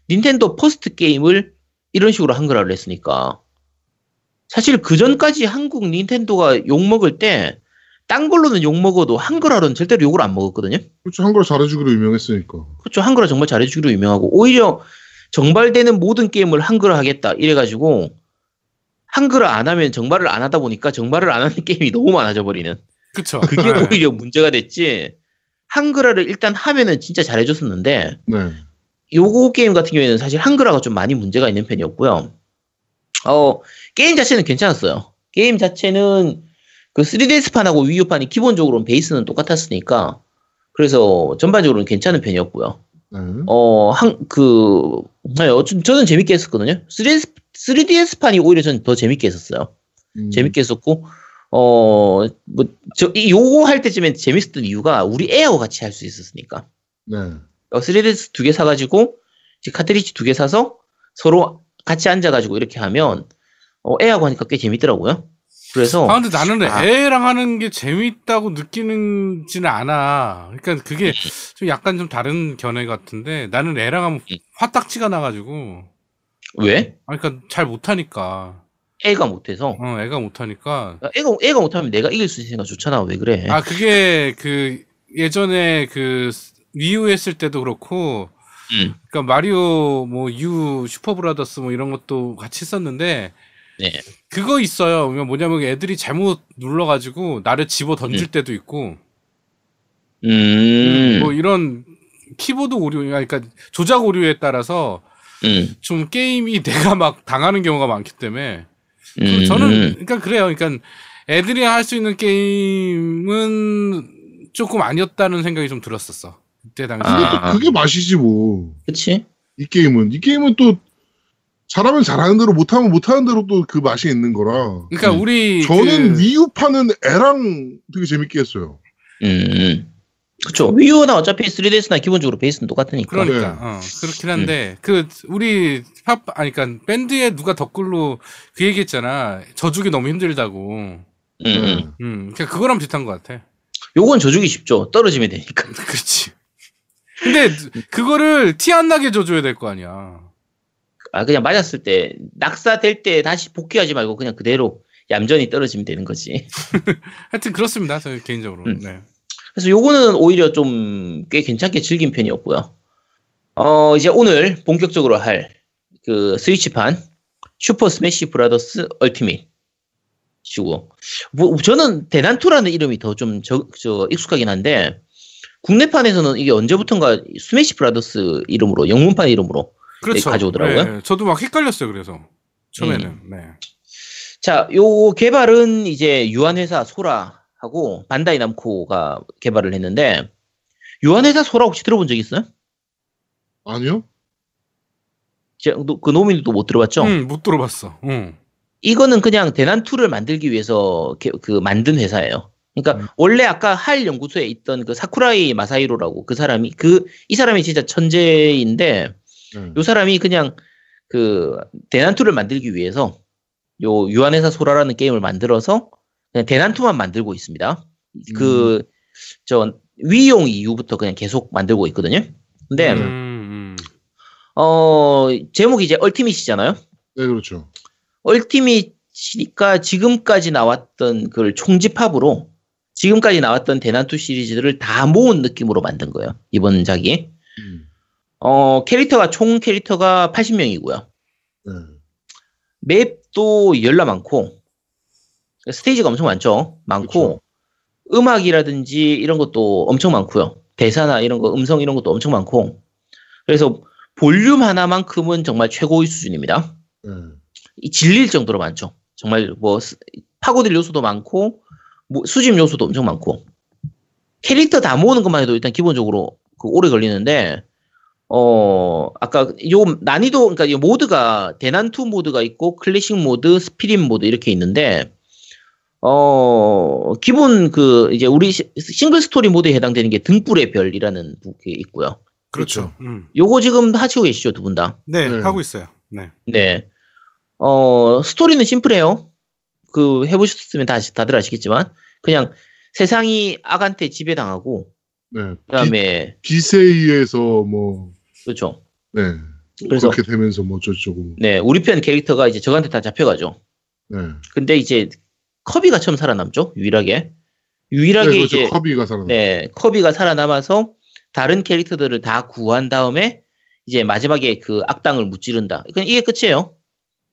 닌텐도 first 게임을 이런 식으로 한글화를 했으니까 사실 그 전까지 한국 닌텐도가 욕 먹을 때 딴 걸로는 욕 먹어도 한글화로는 절대로 욕을 안 먹었거든요. 그렇죠. 한글 잘해주기로 유명했으니까. 그렇죠. 한글화 정말 잘해주기로 유명하고 오히려 정발되는 모든 게임을 한글화 하겠다 이래가지고 한글화 안 하면 정발을 안 하다 보니까 정발을 안 하는 게임이 너무 많아져 버리는 그쵸. 그게 네. 오히려 문제가 됐지 한글화를 일단 하면은 진짜 잘해줬었는데 네. 요거 게임 같은 경우에는 사실 한글화가 좀 많이 문제가 있는 편이었고요. 어 게임 자체는 괜찮았어요. 게임 자체는 그 3DS판하고 위유판이 기본적으로 베이스는 똑같았으니까 그래서 전반적으로는 괜찮은 편이었고요. 네. 어, 한, 그, 네, 어쨌든 저는 재밌게 했었거든요. 3DS, 3DS판이 오히려 전더 재밌게 했었어요. 음. 재밌게 했었고, 어, 뭐, 저, 이, 요거 할 때쯤에 재밌었던 이유가 우리 애하고 같이 할 수 있었으니까. 네. 어, 3DS 두 개 사가지고, 이제 카트리지 두 개 사서 서로 같이 앉아가지고 이렇게 하면, 어, 애하고 하니까 꽤 재밌더라고요. 그래서, 아, 근데 나는 아. 애랑 하는 게 재밌다고 느끼는지는 않아. 그러니까 그게 음. 좀 약간 좀 다른 견해 같은데 나는 애랑 하면 음. 화딱지가 나가지고. 왜? 아, 그러니까 잘 못하니까. 애가 못해서. 어, 애가 못하니까. 애가, 애가 못하면 내가 이길 수 있으니까 좋잖아. 왜 그래? 아, 그게 그 예전에 그 위유 했을 때도 그렇고, 음. 그러니까 마리오 뭐 유 슈퍼 브라더스 뭐 이런 것도 같이 했었는데 네. 그거 있어요. 그러니까 뭐냐면 애들이 잘못 눌러가지고 나를 집어 던질 때도 있고, 음. 뭐 이런 키보드 오류, 그러니까 조작 오류에 따라서 음. 좀 게임이 내가 막 당하는 경우가 많기 때문에 그 음. 저는 그러니까 그래요. 그러니까 애들이 할 수 있는 게임은 조금 아니었다는 생각이 좀 들었었어. 그때 당시. 아. 또 그게 맛이지 뭐. 그치? 이 게임은 이 게임은 또 잘하면 잘하는 대로 못하면 못하는 대로 또 그 맛이 있는 거라. 그러니까 음. 우리 저는 그- 위유 파는 애랑 되게 재밌게 했어요. 음. 그쵸. 위유나 어차피 3DS나 기본적으로 베이스는 똑같으니까. 그러니까 네. 어, 그렇긴 한데 그 우리 팝 아니 그러니까 밴드에 누가 댓글로 그 얘기했잖아. 저주기 너무 힘들다고. 음, 네. 음. 음, 그러니까 그거랑 비슷한 것 같아. 요건 저주기 쉽죠. 떨어지면 되니까. 그렇지. 근데 그거를 티 안 나게 줘줘야 될 거 아니야. 아, 그냥 맞았을 때, 낙사될 때 다시 복귀하지 말고 그냥 그대로 얌전히 떨어지면 되는 거지. 하여튼 그렇습니다. 저 개인적으로. 음. 네. 그래서 요거는 오히려 좀 꽤 괜찮게 즐긴 편이었고요. 어, 이제 오늘 본격적으로 할 그 스위치판 슈퍼 스매시 브라더스 얼티밋이시고 뭐 저는 대난투라는 이름이 더 좀 저, 저 익숙하긴 한데 국내판에서는 이게 언제부턴가 스매시 브라더스 이름으로 영문판 이름으로 그렇죠. 가져오더라고요. 네, 저도 막 헷갈렸어요. 그래서 처음에는. 음. 네. 자, 요 개발은 이제 유한회사 소라하고 반다이 남코가 개발을 했는데 유한회사 소라 혹시 들어본 적 있어요? 아니요? 제- 노- 그 노민도 못 들어봤죠? 음, 못 들어봤어. 응. 이거는 그냥 대난투를 만들기 위해서 개- 그 만든 회사예요. 그러니까 음. 원래 아까 할 연구소에 있던 그 사쿠라이 마사히로라고 그 사람이 그 이 사람이 진짜 천재인데 네. 요 사람이 그냥 그 대난투를 만들기 위해서 요 유한회사 소라라는 게임을 만들어서 그냥 대난투만 만들고 있습니다. 그저 위용 이후부터 그냥 계속 만들고 있거든요. 근데 음. 음, 음. 어 제목이 이제 얼티밋이잖아요. 네, 그렇죠. 얼티밋이니까 지금까지 나왔던 그걸 총집합으로 지금까지 나왔던 대난투 시리즈들을 다 모은 느낌으로 만든 거예요. 이번 작이. 음. 어 캐릭터가 총 캐릭터가 80명이고요. 네. 맵도 열나 많고 스테이지가 엄청 많죠. 많고 음악이라든지 이런 것도 엄청 많고요. 대사나 이런 거 음성 이런 것도 엄청 많고 그래서 볼륨 하나만큼은 정말 최고의 수준입니다. 예. 이 질릴 정도로 많죠. 정말 뭐 스- 파고들 요소도 많고 뭐 수집 요소도 엄청 많고 캐릭터 다 모으는 것만 해도 일단 기본적으로 그 오래 걸리는데 어 아까 요 난이도 그러니까 이 모드가 대난투 모드가 있고 클래식 모드, spirit 모드 이렇게 있는데 어 기본 그 이제 우리 시- 싱글 스토리 모드에 해당되는 게 등불의 별이라는 게 있고요. 그렇죠. 음. 요거 지금 하시고 계시죠 두 분 다? 네, 네. 하고 있어요. 네. 네. 어, 스토리는 심플해요. 그, 해보셨으면 다, 다들 아시겠지만, 그냥 세상이 악한테 지배당하고, 네. 그 다음에, 기, 기세에 의해서 뭐 그렇죠. 네. 그래서- 그렇게 되면서 뭐 어쩌고저쩌고. 네, 우리 편 캐릭터가 이제 적한테 다 잡혀가죠. 네. 근데 이제, 커비가 처음 살아남죠, 유일하게. 유일하게 네, 그렇죠. 이제, 커비가 살아나. 네, 커비가 살아남아서, 다른 캐릭터들을 다 구한 다음에, 이제 마지막에 그 악당을 무찌른다. 그냥 이게 끝이에요.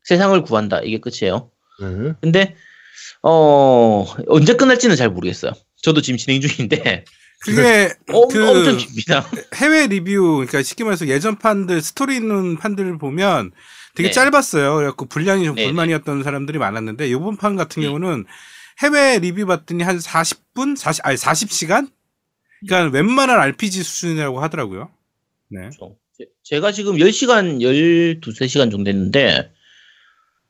세상을 구한다. 이게 끝이에요. 네. 근데 어 언제 끝날지는 잘 모르겠어요. 저도 지금 진행 중인데 그게 어, 그 엄청 깁니다. 해외 리뷰, 그러니까 쉽게 말해서 예전 판들 스토리 있는 판들을 보면 되게 네. 짧았어요. 그래갖고 분량이 좀 네, 불만이었던 사람들이 많았는데 이번 판 같은 경우는 해외 리뷰 봤더니 한 40분, 40 아니 40시간? 그러니까 웬만한 RPG 수준이라고 하더라고요. 네. 그렇죠. 제- 제가 지금 10시간, 12, 3시간 정도 됐는데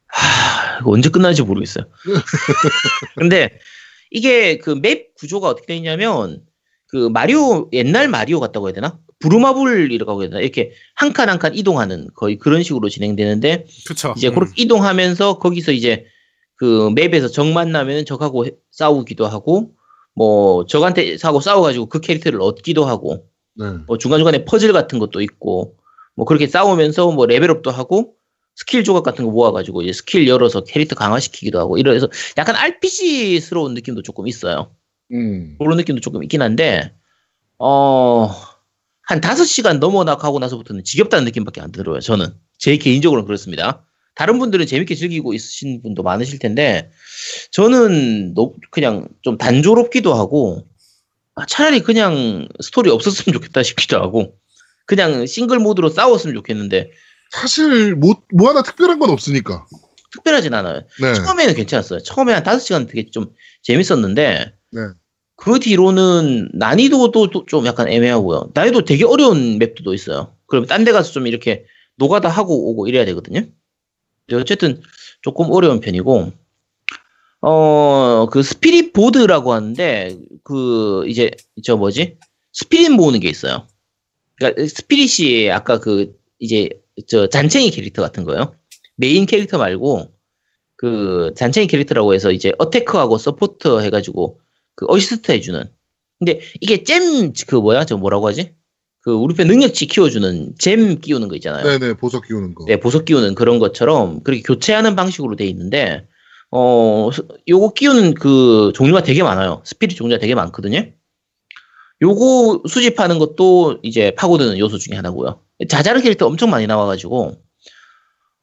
하, 이거 언제 끝날지 모르겠어요. 근데 이게 그 맵 구조가 어떻게 되냐면 그 마리오 옛날 마리오 같다고 해야 되나? 부루마블이라고 해야 되나? 이렇게 한 칸 한 칸 이동하는 거의 그런 식으로 진행되는데 그렇죠. 이제 그렇게 이동하면서 거기서 이제 그 맵에서 적 만나면 적하고 해- 싸우기도 하고 뭐 적한테 사고 싸워가지고 그 캐릭터를 얻기도 하고 네. 뭐 중간중간에 퍼즐 같은 것도 있고 뭐 그렇게 싸우면서 뭐 레벨업도 하고 스킬 조각 같은 거 모아가지고 이제 스킬 열어서 캐릭터 강화시키기도 하고 이래서 약간 RPG스러운 느낌도 조금 있어요. 음. 그런 느낌도 조금 있긴 한데 어 한 5시간 넘어나 가고 나서부터는 지겹다는 느낌밖에 안 들어요. 저는 제 개인적으로는 그렇습니다. 다른 분들은 재밌게 즐기고 있으신 분도 많으실 텐데 저는 너- 그냥 좀 단조롭기도 하고 아, 차라리 그냥 스토리 없었으면 좋겠다 싶기도 하고 그냥 싱글 모드로 싸웠으면 좋겠는데 사실 뭐, 뭐 하나 특별한 건 없으니까. 특별하진 않아요. 네. 처음에는 괜찮았어요. 처음에 한 5시간 되게 좀 재밌었는데 네. 그 뒤로는 난이도도 또- 좀 약간 애매하고요. 난이도 되게 어려운 맵도 있어요. 그럼 딴데 가서 좀 이렇게 노가다 하고 오고 이래야 되거든요. 어쨌든 조금 어려운 편이고 어 그 spirit board라고 하는데 그 이제 저 뭐지 spirit 모으는 게 있어요. 그러니까 spirit이 아까 그 이제 저 잔챙이 캐릭터 같은 거요. 메인 캐릭터 말고 그 잔챙이 캐릭터라고 해서 이제 attack하고 서포터 해가지고 그 어시스트 해주는. 근데 이게 gem 그 뭐야 저 뭐라고 하지? 그 우리 편 능력치 키워주는 gem 끼우는 거 있잖아요. 네네, 보석 끼우는 거. 네, 보석 끼우는 그런 것처럼 그렇게 교체하는 방식으로 돼 있는데 어 스- 요거 끼우는 그 종류가 되게 많아요. spirit 종류가 되게 많거든요. 요거 수집하는 것도 이제 파고드는 요소 중에 하나고요. 자잘한 캐릭터 엄청 많이 나와가지고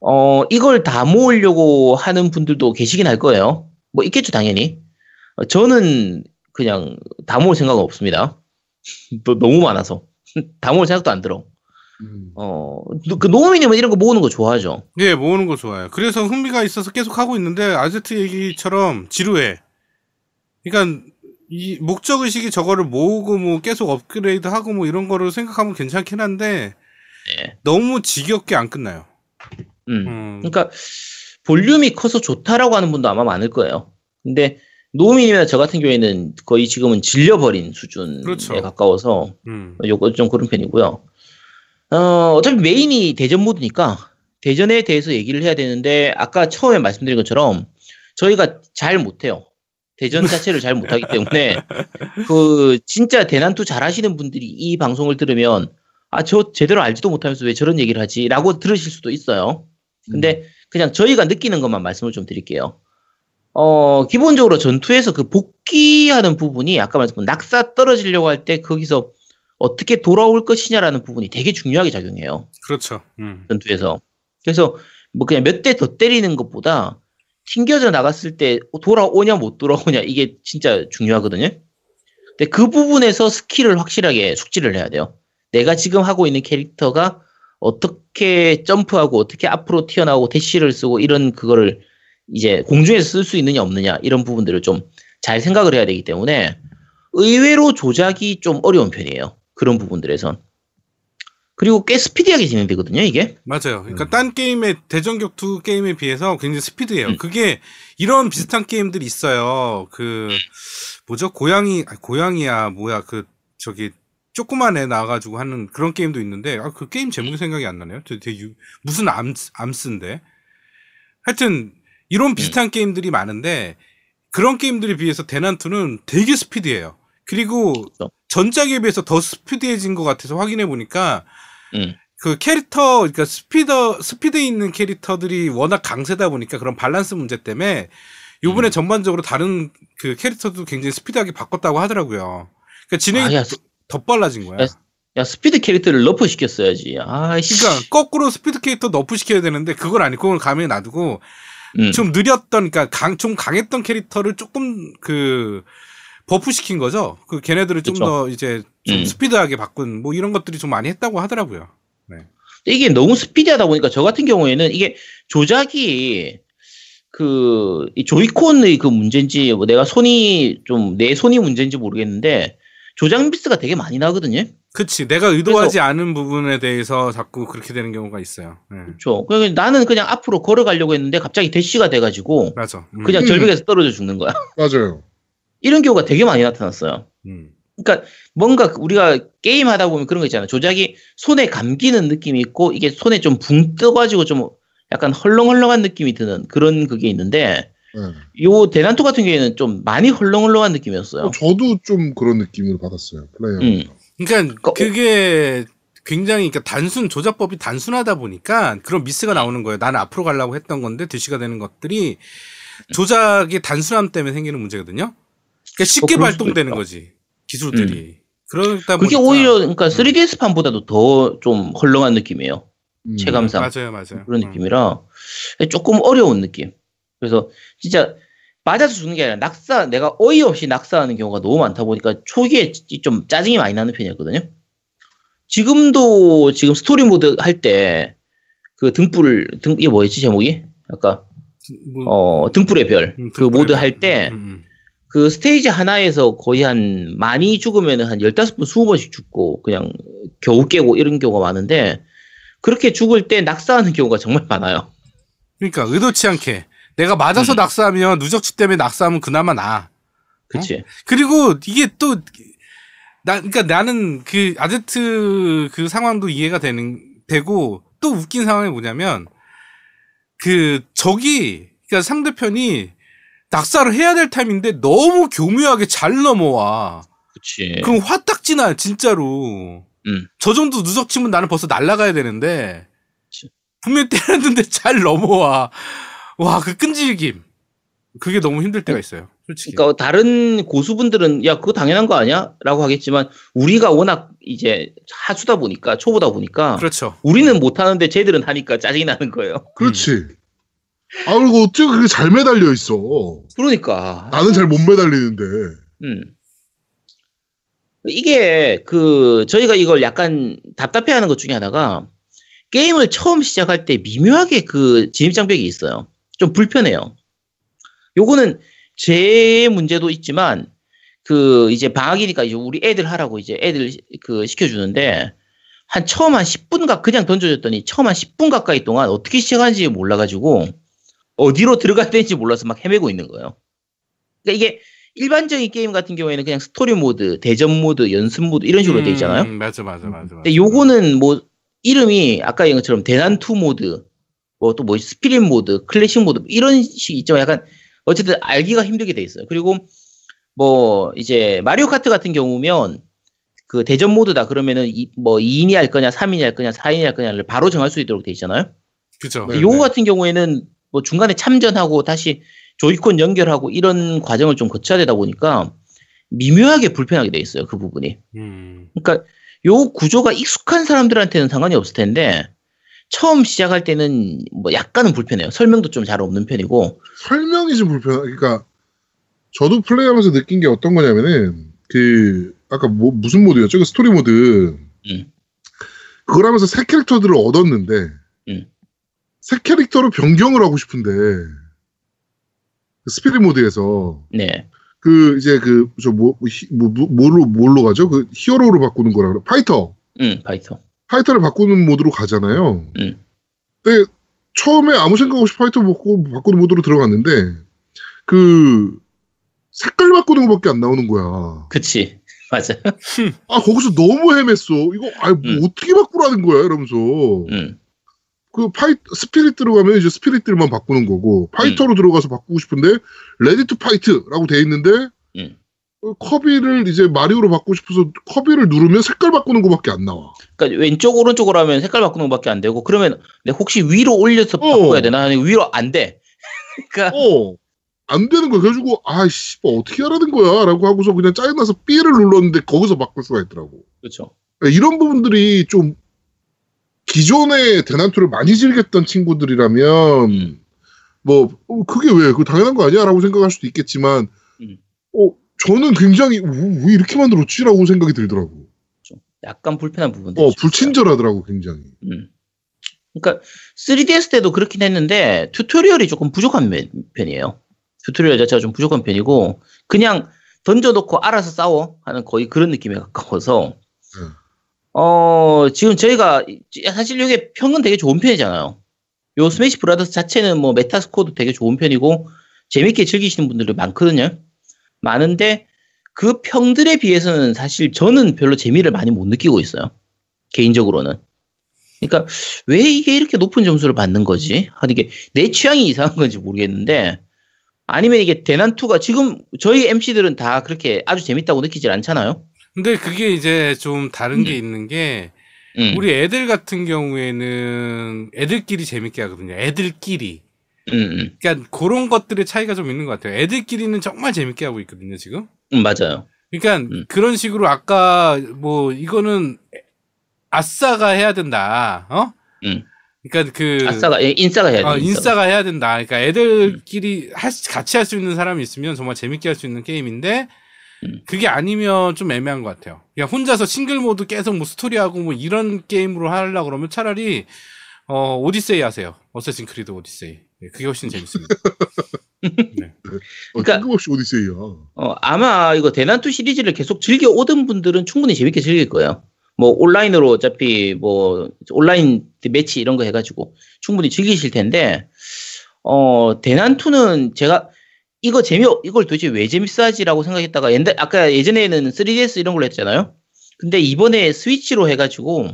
어 이걸 다 모으려고 하는 분들도 계시긴 할 거예요. 뭐 있겠죠 당연히. 어, 저는 그냥 다 모을 생각은 없습니다. 너- 너무 많아서 다 모을 생각도 안 들어. 음. 어, 그 노미님은 이런 거 모으는 거 좋아하죠? 예, 모으는 거 좋아요. 그래서 흥미가 있어서 계속 하고 있는데 아제트 얘기처럼 지루해. 그러니까 이 목적 의식이 저거를 모으고 뭐 계속 업그레이드 하고 뭐 이런 거를 생각하면 괜찮긴 한데 네. 너무 지겹게 안 끝나요. 음. 음. 그러니까 볼륨이 커서 좋다라고 하는 분도 아마 많을 거예요. 근데 노미님이나 저 같은 경우에는 거의 지금은 질려버린 수준에 그렇죠. 가까워서 음. 요거 좀 그런 편이고요. 어, 어차피 메인이 대전 모드니까 대전에 대해서 얘기를 해야 되는데 아까 처음에 말씀드린 것처럼 저희가 잘 못해요. 대전 자체를 잘 못하기 때문에 그 진짜 대난투 잘하시는 분들이 이 방송을 들으면 아 저 제대로 알지도 못하면서 왜 저런 얘기를 하지 라고 들으실 수도 있어요. 근데 그냥 저희가 느끼는 것만 말씀을 좀 드릴게요. 어 기본적으로 전투에서 그 복귀하는 부분이 아까 말씀드린 낙사 떨어지려고 할 때 거기서 어떻게 돌아올 것이냐라는 부분이 되게 중요하게 작용해요. 그렇죠. 음. 전투에서. 그래서 뭐 그냥 몇 대 더 때리는 것보다 튕겨져 나갔을 때 돌아오냐 못 돌아오냐 이게 진짜 중요하거든요. 근데 그 부분에서 스킬을 확실하게 숙지를 해야 돼요. 내가 지금 하고 있는 캐릭터가 어떻게 점프하고 어떻게 앞으로 튀어나오고 대시를 쓰고 이런 그거를 이제 공중에서 쓸 수 있느냐 없느냐 이런 부분들을 좀 잘 생각을 해야 되기 때문에 의외로 조작이 좀 어려운 편이에요. 그런 부분들에선. 그리고 꽤 스피디하게 진행되거든요, 이게. 맞아요. 그러니까 음. 딴 게임의 대전 격투 게임에 비해서 굉장히 스피드해요. 음. 그게 이런 비슷한 게임들이 있어요. 그 뭐죠? 고양이 아니, 고양이야 뭐야 그 저기 조그만 애 나와가지고 하는 그런 게임도 있는데 아 그 게임 제목이 생각이 안 나네요. 되게, 유- 무슨 암 ARMS인데. 하여튼 이런 비슷한 게임들이 많은데 그런 게임들에 비해서 대난투는 되게 스피드해요. 그리고 그렇죠. 전작에 비해서 더 스피드해진 것 같아서 확인해 보니까 음. 그 캐릭터, 그러니까 스피더, 스피드 있는 캐릭터들이 워낙 강세다 보니까 그런 밸런스 문제 때문에 요번에 음. 전반적으로 다른 그 캐릭터도 굉장히 스피드하게 바꿨다고 하더라고요. 그러니까 진행이 아, 야, 더 빨라진 거야. 야, 야, 스피드 캐릭터를 nerf 시켰어야지. 아이씨. 그러니까 거꾸로 스피드 캐릭터 nerf 시켜야 되는데 그걸 아니고 그걸 가만히 놔두고 음. 좀 느렸던, 그러니까 강, 좀 강했던 캐릭터를 조금 그 buff 시킨 거죠. 그 걔네들을 좀. 더 이제 좀 음. 스피드하게 바꾼 뭐 이런 것들이 좀 많이 했다고 하더라고요. 이게 너무 스피디하다 보니까 저 같은 경우에는 이게 조작이 그, 이 조이콘의 그 문제인지, 뭐 내가 손이 좀, 내 손이 문제인지 모르겠는데, 조작 미스가 되게 많이 나거든요. 그치. 내가 의도하지 않은 부분에 대해서 자꾸 그렇게 되는 경우가 있어요. 네. 그렇죠. 그래서 나는 그냥 앞으로 걸어가려고 했는데, 갑자기 대시가 돼가지고, 맞아. 음. 그냥 음. 절벽에서 떨어져 죽는 거야. 맞아요. 이런 경우가 되게 많이 나타났어요. 음. 그러니까 뭔가 우리가 게임 하다 보면 그런 거 있잖아요. 조작이 손에 감기는 느낌이 있고 이게 손에 좀 붕 떠가지고 좀 약간 헐렁헐렁한 느낌이 드는 그런 그게 있는데 네. 요 대난투 같은 경우에는 좀 많이 헐렁헐렁한 느낌이었어요. 어, 저도 좀 그런 느낌을 받았어요. 플레이어. 음. 그러니까 그- 그게 굉장히 그러니까 단순 조작법이 단순하다 보니까 그런 미스가 나오는 거예요. 나는 앞으로 가려고 했던 건데 대시가 되는 것들이 조작의 단순함 때문에 생기는 문제거든요. 그러니까 쉽게 어, 그럴 수도 발동되는. 음. 거지 기술들이. 그러다 그게 보니까 오히려 그러니까 3DS 판보다도 더좀 헐렁한 느낌이에요. 음. 체감상 맞아요, 맞아요. 그런 음. 느낌이라 조금 어려운 느낌. 그래서 진짜 맞아서 죽는 게 아니라 낙사 내가 어이없이 낙사하는 경우가 너무 많다 보니까 초기에 좀 짜증이 많이 나는 편이었거든요. 지금도 지금 스토리 모드 할 때 그 등불 등 이게 뭐였지 제목이? 아까 뭐, 어 등불의 별그 음, 모드 별. 할때 음, 그 음. 스테이지 하나에서 거의 한 많이 죽으면 한 15번, 20번씩 죽고 그냥 겨우 깨고 이런 경우가 많은데 그렇게 죽을 때 낙사하는 경우가 정말 많아요. 그러니까 의도치 않게 내가 맞아서 음. 낙사하면 누적치 때문에 낙사하면 그나마 나. 그치? 그리고 이게 또, 나, 그니까 나는 그 아제트 그 상황도 이해가 되는, 되고, 또 웃긴 상황이 뭐냐면, 그, 적이, 그니까 상대편이 낙사를 해야 될 타임인데 너무 교묘하게 잘 넘어와. 그치. 그럼 화딱지나, 진짜로. 음. 저 정도 누적치면 나는 벌써 날아가야 되는데, 그치. 분명히 때렸는데 잘 넘어와. 와, 그 끈질김. 그게 너무 힘들 때가 있어요. 솔직히. 그러니까 다른 고수분들은 야 그거 당연한 거 아니야?라고 하겠지만 우리가 워낙 이제 하수다 보니까 초보다 보니까 그렇죠. 우리는 못 하는데 쟤들은 하니까 짜증이 나는 거예요. 그렇지. 아 그리고 어떻게 그렇게 잘 매달려 있어? 그러니까 나는 잘 못 매달리는데. 음. 이게 그 저희가 이걸 약간 답답해하는 것 중에 하나가 게임을 처음 시작할 때 미묘하게 그 진입 장벽이 있어요. 좀 불편해요. 요거는 제 문제도 있지만 그 이제 방학이니까 이제 우리 애들 하라고 이제 애들 그 시켜주는데 한 처음 한 10분 가 그냥 던져줬더니 처음 한 10분 가까이 동안 어떻게 시작하는지 몰라가지고 어디로 들어가야 되는지 몰라서 막 헤매고 있는 거예요. 그러니까 이게 일반적인 게임 같은 경우에는 그냥 스토리 모드, 대전 모드, 연습 모드 이런 식으로 돼 있잖아요. 음, 맞아, 맞아, 맞아. 맞아. 근데 요거는 뭐 이름이 아까 얘기한 것처럼 대난투 모드, 뭐 또 뭐 spirit 모드, 클래식 모드 이런 식 있지만 약간 어쨌든 알기가 힘들게 돼 있어요. 그리고 뭐 이제 마리오 카트 같은 경우면 그 대전 모드다 그러면은 이, 뭐 2인이 할 거냐, 3인이 할 거냐, 4인이 할 거냐를 바로 정할 수 있도록 돼 있잖아요. 그죠. 네. 요거 같은 경우에는 뭐 중간에 참전하고 다시 조이콘 연결하고 이런 과정을 좀 거쳐야 되다 보니까 미묘하게 불편하게 돼 있어요. 그 부분이. 음. 그러니까 요 구조가 익숙한 사람들한테는 상관이 없을 텐데 처음 시작할 때는 뭐 약간은 불편해요. 설명도 좀 잘 없는 편이고. 설명이 좀 불편. 그러니까 저도 플레이하면서 느낀 게 어떤 거냐면은 그 아까 뭐 무슨 모드였죠? 그 스토리 모드. 음. 그걸 하면서 새 캐릭터들을 얻었는데 음. 새 캐릭터로 변경을 하고 싶은데 그 spirit 모드에서 네. 그 이제 그 저 뭐 뭐, 뭐, 뭘로 뭘로 가죠? 그 히어로로 바꾸는 거라 그래. 파이터. 음, 파이터. 파이터를 바꾸는 모드로 가잖아요. 음. 근데 처음에 아무 생각 없이 파이터 바꾸, 바꾸는 모드로 들어갔는데 그 색깔 바꾸는 것밖에 안 나오는 거야. 그치. 맞아. 아 거기서 너무 헤맸어. 이거 아뭐 음. 어떻게 바꾸라는 거야 이러면서 음. 그 파이 spirit 들어가면 이제 spirit들만 바꾸는 거고 파이터로 들어가서 바꾸고 싶은데 ready to fight라고 돼 있는데 음. 어, 커비를 이제 마리오로 바꾸고 싶어서 커비를 누르면 색깔 바꾸는 것밖에 안 나와. 그러니까 왼쪽 오른쪽으로 하면 색깔 바꾸는 것밖에 안 되고 그러면 혹시 위로 올려서 어. 바꿔야 되나? 아니 위로 안 돼. 그러니까 어. 안 되는 거야. 그래가지고, 아이씨, 뭐 어떻게 하라는 거야? 라고 하고서 그냥 짜증나서 B를 눌렀는데 거기서 바꿀 수가 있더라고. 그렇죠. 이런 부분들이 좀 기존의 대난투를 많이 즐겼던 친구들이라면, 음. 뭐, 어, 그게 왜, 그 당연한 거 아니야? 라고 생각할 수도 있겠지만, 음. 어, 저는 굉장히, 우- 왜 이렇게 만들었지? 라고 생각이 들더라고. 약간 불편한 부분도 어. 불친절하더라고, 굉장히. 음. 그러니까 3DS 때도 그렇긴 했는데 튜토리얼이 조금 부족한 면- 편이에요. 튜토리얼 자체가 좀 부족한 편이고 그냥 던져놓고 알아서 싸워 하는 거의 그런 느낌에 가까워서 음. 어 지금 저희가 이- 사실 이게 평은 되게 좋은 편이잖아요. 요 스매시 브라더스 자체는 뭐 메타 스코어도 되게 좋은 편이고 재밌게 즐기시는 분들이 많거든요. 많은데 그 평들에 비해서는 사실 저는 별로 재미를 많이 못 느끼고 있어요. 개인적으로는. 그러니까 왜 이게 이렇게 높은 점수를 받는 거지? 하는 게 내 취향이 이상한 건지 모르겠는데 아니면 이게 대난투가 지금 저희 MC들은 다 그렇게 아주 재밌다고 느끼질 않잖아요. 근데 그게 이제 좀 다른 게 음. 있는 게 음, 우리 애들 같은 경우에는 애들끼리 재밌게 하거든요. 애들끼리. 음, 음, 그러니까 그런 것들의 차이가 좀 있는 것 같아요. 애들끼리는 정말 재밌게 하고 있거든요, 지금. 음, 맞아요. 그러니까 음. 그런 식으로 아까 뭐 이거는 아싸가 해야 된다. 어? 음. 그러니까 그 아싸가 예, 인싸가 해야 돼. 어, 인싸가 해야 된다. 그러니까 애들끼리 할 수- 같이 할 수 있는 사람이 있으면 정말 재밌게 할 수 있는 게임인데 음. 그게 아니면 좀 애매한 것 같아요. 그냥 혼자서 싱글 모드 계속 뭐 스토리하고 뭐 이런 게임으로 하려고 그러면 차라리 어 오디세이 하세요. 어쌔신 크리드 오디세이. 네, 그게 훨씬 재밌습니다. 네. 어, 그러니까- 뜬금없이 오디세이야. 어, 아마 이거 대난투 시리즈를 계속 즐겨 오던 분들은 충분히 재밌게 즐길 거예요. 뭐 온라인으로 어차피 뭐 온라인 매치 이런 거 해가지고 충분히 즐기실 텐데 어 대난투는 제가 이거 재미 이걸 도대체 왜 재밌어 하지라고 생각했다가 옛날 아까 예전에는 3DS 이런 걸로 했잖아요. 근데 이번에 스위치로 해가지고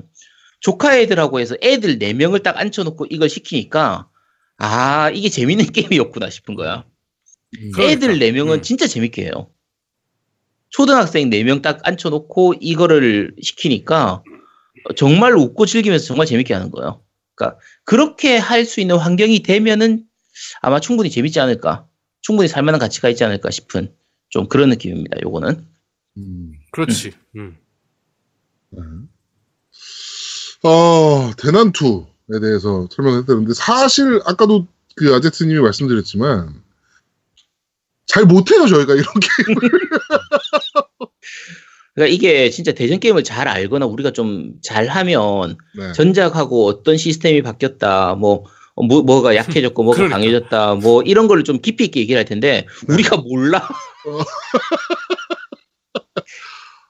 조카 애들하고 해서 애들 4 명을 딱 앉혀놓고 이걸 시키니까 아 이게 재밌는 게임이었구나 싶은 거야. 음. 그러니까. 애들 4명은 음. 진짜 재밌게 해요. 초등학생 4명 딱 앉혀놓고 이거를 시키니까 정말 웃고 즐기면서 정말 재밌게 하는 거예요. 그러니까 그렇게 할 수 있는 환경이 되면은 아마 충분히 재밌지 않을까. 충분히 살만한 가치가 있지 않을까 싶은 좀 그런 느낌입니다. 요거는. 음. 그렇지. 음. 네. 어, 대난투에 대해서 설명했다는데 사실 아까도 그 아제트님이 말씀드렸지만 잘 못해요 저희가 이런 게임을. 그러니까 이게 진짜 대전 게임을 잘 알거나 우리가 좀 잘하면 네. 전작하고 어떤 시스템이 바뀌었다, 뭐, 어, 뭐 뭐가 약해졌고 뭐가 그러니까. 강해졌다, 뭐 이런 거를 좀 깊이 있게 얘기를 할 텐데 우리가 몰라.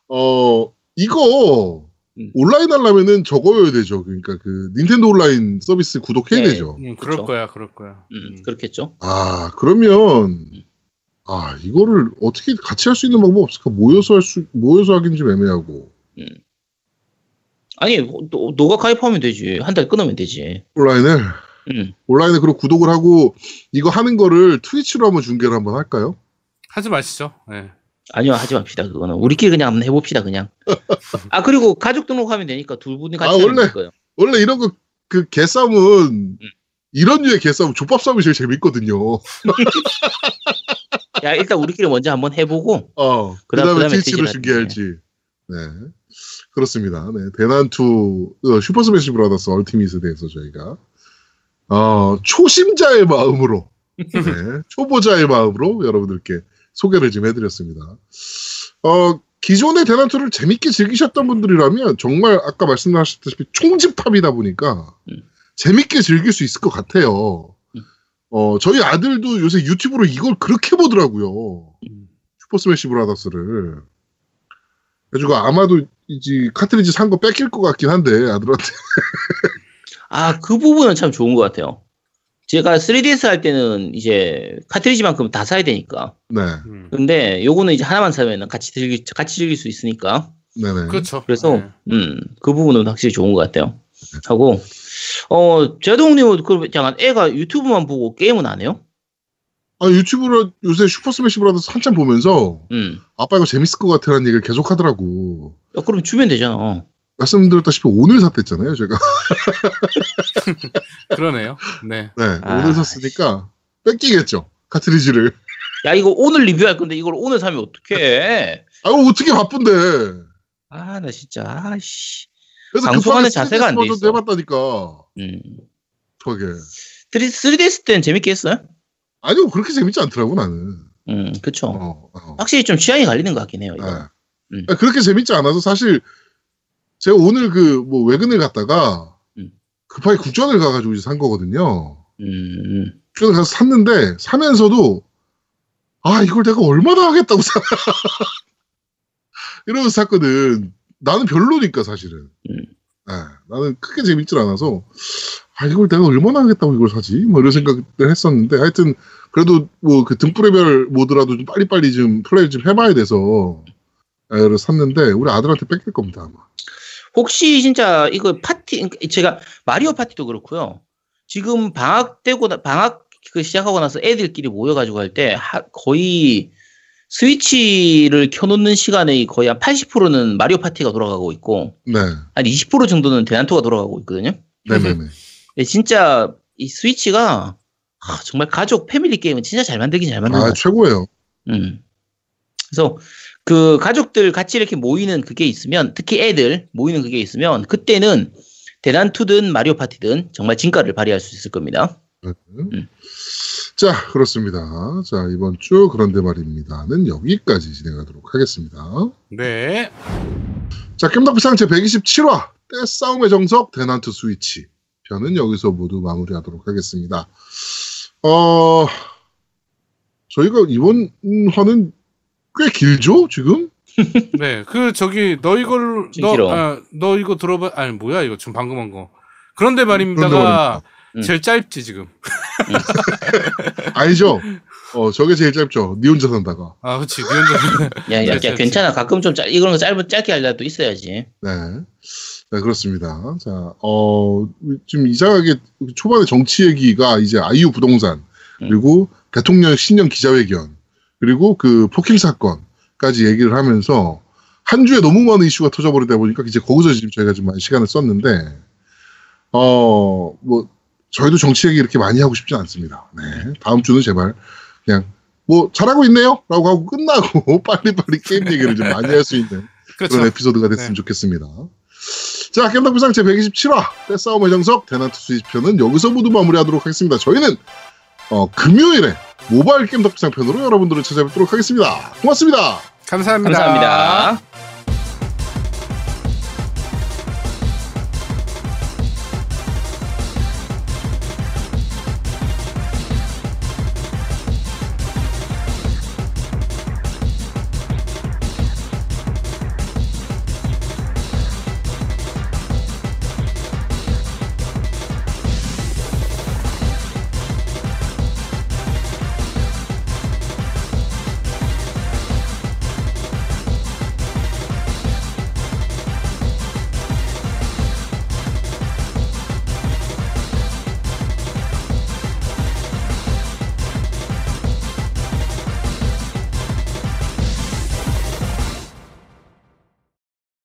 어 이거 음. 온라인 하려면은 적어야 되죠. 그러니까 그 닌텐도 온라인 서비스 구독해야 네. 되죠. 음, 그럴. 거야, 그럴 거야. 음, 음. 그렇겠죠. 아 그러면 아 이거를 어떻게 같이 할 수 있는 방법 없을까? 모여서 할 수 모여서 하긴 좀 애매하고 아니, 너, 너가 가입하면 되지. 한 달 끊으면 되지. 온라인을 음. 온라인에 그리고 구독을 하고 이거 하는 거를 트위치로 한번 중계를 한번 할까요? 하지 마시죠. 예. 아니요, 하지 맙시다. 그거는 우리끼리 그냥 한번 해봅시다. 그냥. 아 그리고 가족 등록하면 되니까 두 분이 같이 아, 원래- 될 거예요. 원래 이런 거 그 개싸움은 음. 이런 류의 개싸움 좆밥 싸움이 제일 재밌거든요. 야 일단 우리끼리 먼저 한번 해보고. 어, 그 그다음- 다음에 그다음에 트위치로 트위치 중계할지. 네. 그렇습니다. 네. 대난투, 어, 슈퍼 스매시 브라더스 얼티밋에 대해서 저희가, 어, 초심자의 마음으로, 네. 초보자의 마음으로 여러분들께 소개를 좀 해드렸습니다. 어, 기존의 대난투를 재밌게 즐기셨던 분들이라면 정말 아까 말씀하셨다시피 총집합이다 보니까 음. 재밌게 즐길 수 있을 것 같아요. 음. 어, 저희 아들도 요새 유튜브로 이걸 그렇게 보더라고요. 음. 슈퍼 스매시 브라더스를. 그래가지고 아마도 이제 카트리지 산 거 뺏길 것 같긴 한데 아들한테. 아, 그 부분은 참 좋은 것 같아요. 제가 3DS 할 때는 이제 카트리지만큼 다 사야 되니까. 네, 음. 근데 요거는 이제 하나만 사면 같이 즐길, 같이 즐길 수 있으니까. 네네. 그렇죠. 그래서, 네. 음, 그 부분은 확실히 좋은 것 같아요. 하고, 어, 제동님은 그, 잠깐, 애가 유튜브만 보고 게임은 안 해요? 아 유튜브로 요새 슈퍼 스매시 브라더스 한참 보면서 음. 아빠 이거 재밌을 것 같아라는 얘기를 계속 하더라고. 야, 그럼 주면 되잖아. 말씀드렸다시피 오늘 샀댔잖아요, 제가. 그러네요. 네. 네, 아, 오늘 샀으니까 뺏기겠죠. 카트리지를. 야, 이거 오늘 리뷰할 건데 이걸 오늘 사면 어떡해. 아, 어떻게 바쁜데. 아, 나 진짜, 아씨. 그래서 방송하는 자세가 안 3DS 돼 있어. 해봤다니까. 음. 저게. 3DS 때는 재밌게 했어요? 아니요, 그렇게 재밌지 않더라고, 나는. 음, 그쵸. 어, 어. 확실히 좀 취향이 갈리는 것 같긴 해요, 이거. 네. 음. 아, 그렇게 재밌지 않아서 사실 제가 오늘 그 뭐 외근을 갔다가 음. 급하게 국전을 가가지고 이제 산 거거든요. 음, 국전을 가서 샀는데 사면서도 아 이걸 내가 얼마나 하겠다고 사 이러면서 샀거든. 나는 별로니까 사실은. 음. 네, 나는 크게 재밌질 않아서 아 이걸 내가 얼마나 하겠다고 이걸 사지? 뭐 이런 생각을 했었는데 하여튼 그래도 뭐 그 등불의별 모드라도 좀 빨리빨리 좀 플레이 좀 해봐야 돼서 를 샀는데 우리 아들한테 뺏길 겁니다 아마. 혹시 진짜 이거 파티, 그러니까 제가 마리오 파티도 그렇고요. 지금 방학 되고, 나- 방학 그 시작하고 나서 애들끼리 모여가지고 할 때 거의 스위치를 켜놓는 시간에 거의 한 80%는 마리오 파티가 돌아가고 있고, 네, 한20% 정도는 대난투가 돌아가고 있거든요. 네네네. 근데 진짜 이 스위치가 아, 정말 가족 패밀리 게임은 진짜 잘 만들긴 잘 만든 것 아. 최고예요. 음. 그래서 그 가족들 같이 이렇게 모이는 그게 있으면 특히 애들 모이는 그게 있으면 그때는 대난투든 마리오 파티든 정말 진가를 발휘할 수 있을 겁니다. 네. 음. 자 그렇습니다. 자 이번 주 그런데 말입니다는 여기까지 진행하도록 하겠습니다. 네. 자 겜덕비상 제 127화 떼싸움의 정석 대난투 스위치 편은 여기서 모두 마무리하도록 하겠습니다. 어 저희가 이번 화는 꽤 길죠 지금? 네. 그 저기 너 이걸 좀 길어. 너, 아, 너 이거 들어봐. 아니 뭐야 이거 지금 방금 한 거. 그런데 말입니다가 말입니다. 음. 제일 짧지 지금. 아니죠. 어 저게 제일 짧죠. 니 혼자 산다가. 아, 그렇지. 니 혼자. 야, 야, 그렇지, 야 괜찮아. 가끔 좀 짧, 이런 거 짧은 짧게 하려도 있어야지. 네. 네, 그렇습니다. 자, 어, 좀 이상하게 초반에 정치 얘기가 이제 아이유 부동산, 그리고 대통령 신년 기자회견, 그리고 그 폭행 사건까지 얘기를 하면서 한 주에 너무 많은 이슈가 터져버리다 보니까 이제 거기서 지금 저희가 좀 많이 시간을 썼는데, 어, 뭐, 저희도 정치 얘기 이렇게 많이 하고 싶진 않습니다. 네. 다음 주는 제발 그냥 뭐 잘하고 있네요? 라고 하고 끝나고 빨리빨리 게임 얘기를 좀 많이 할 수 있는 그렇죠. 그런 에피소드가 됐으면 네. 좋겠습니다. 자, 겜덕비상 제 127화 떼싸움의 정석 대난투 스위치편은 여기서 모두 마무리하도록 하겠습니다. 저희는 어, 금요일에 모바일 겜덕비상 편으로 여러분들을 찾아뵙도록 하겠습니다. 고맙습니다. 감사합니다. 감사합니다.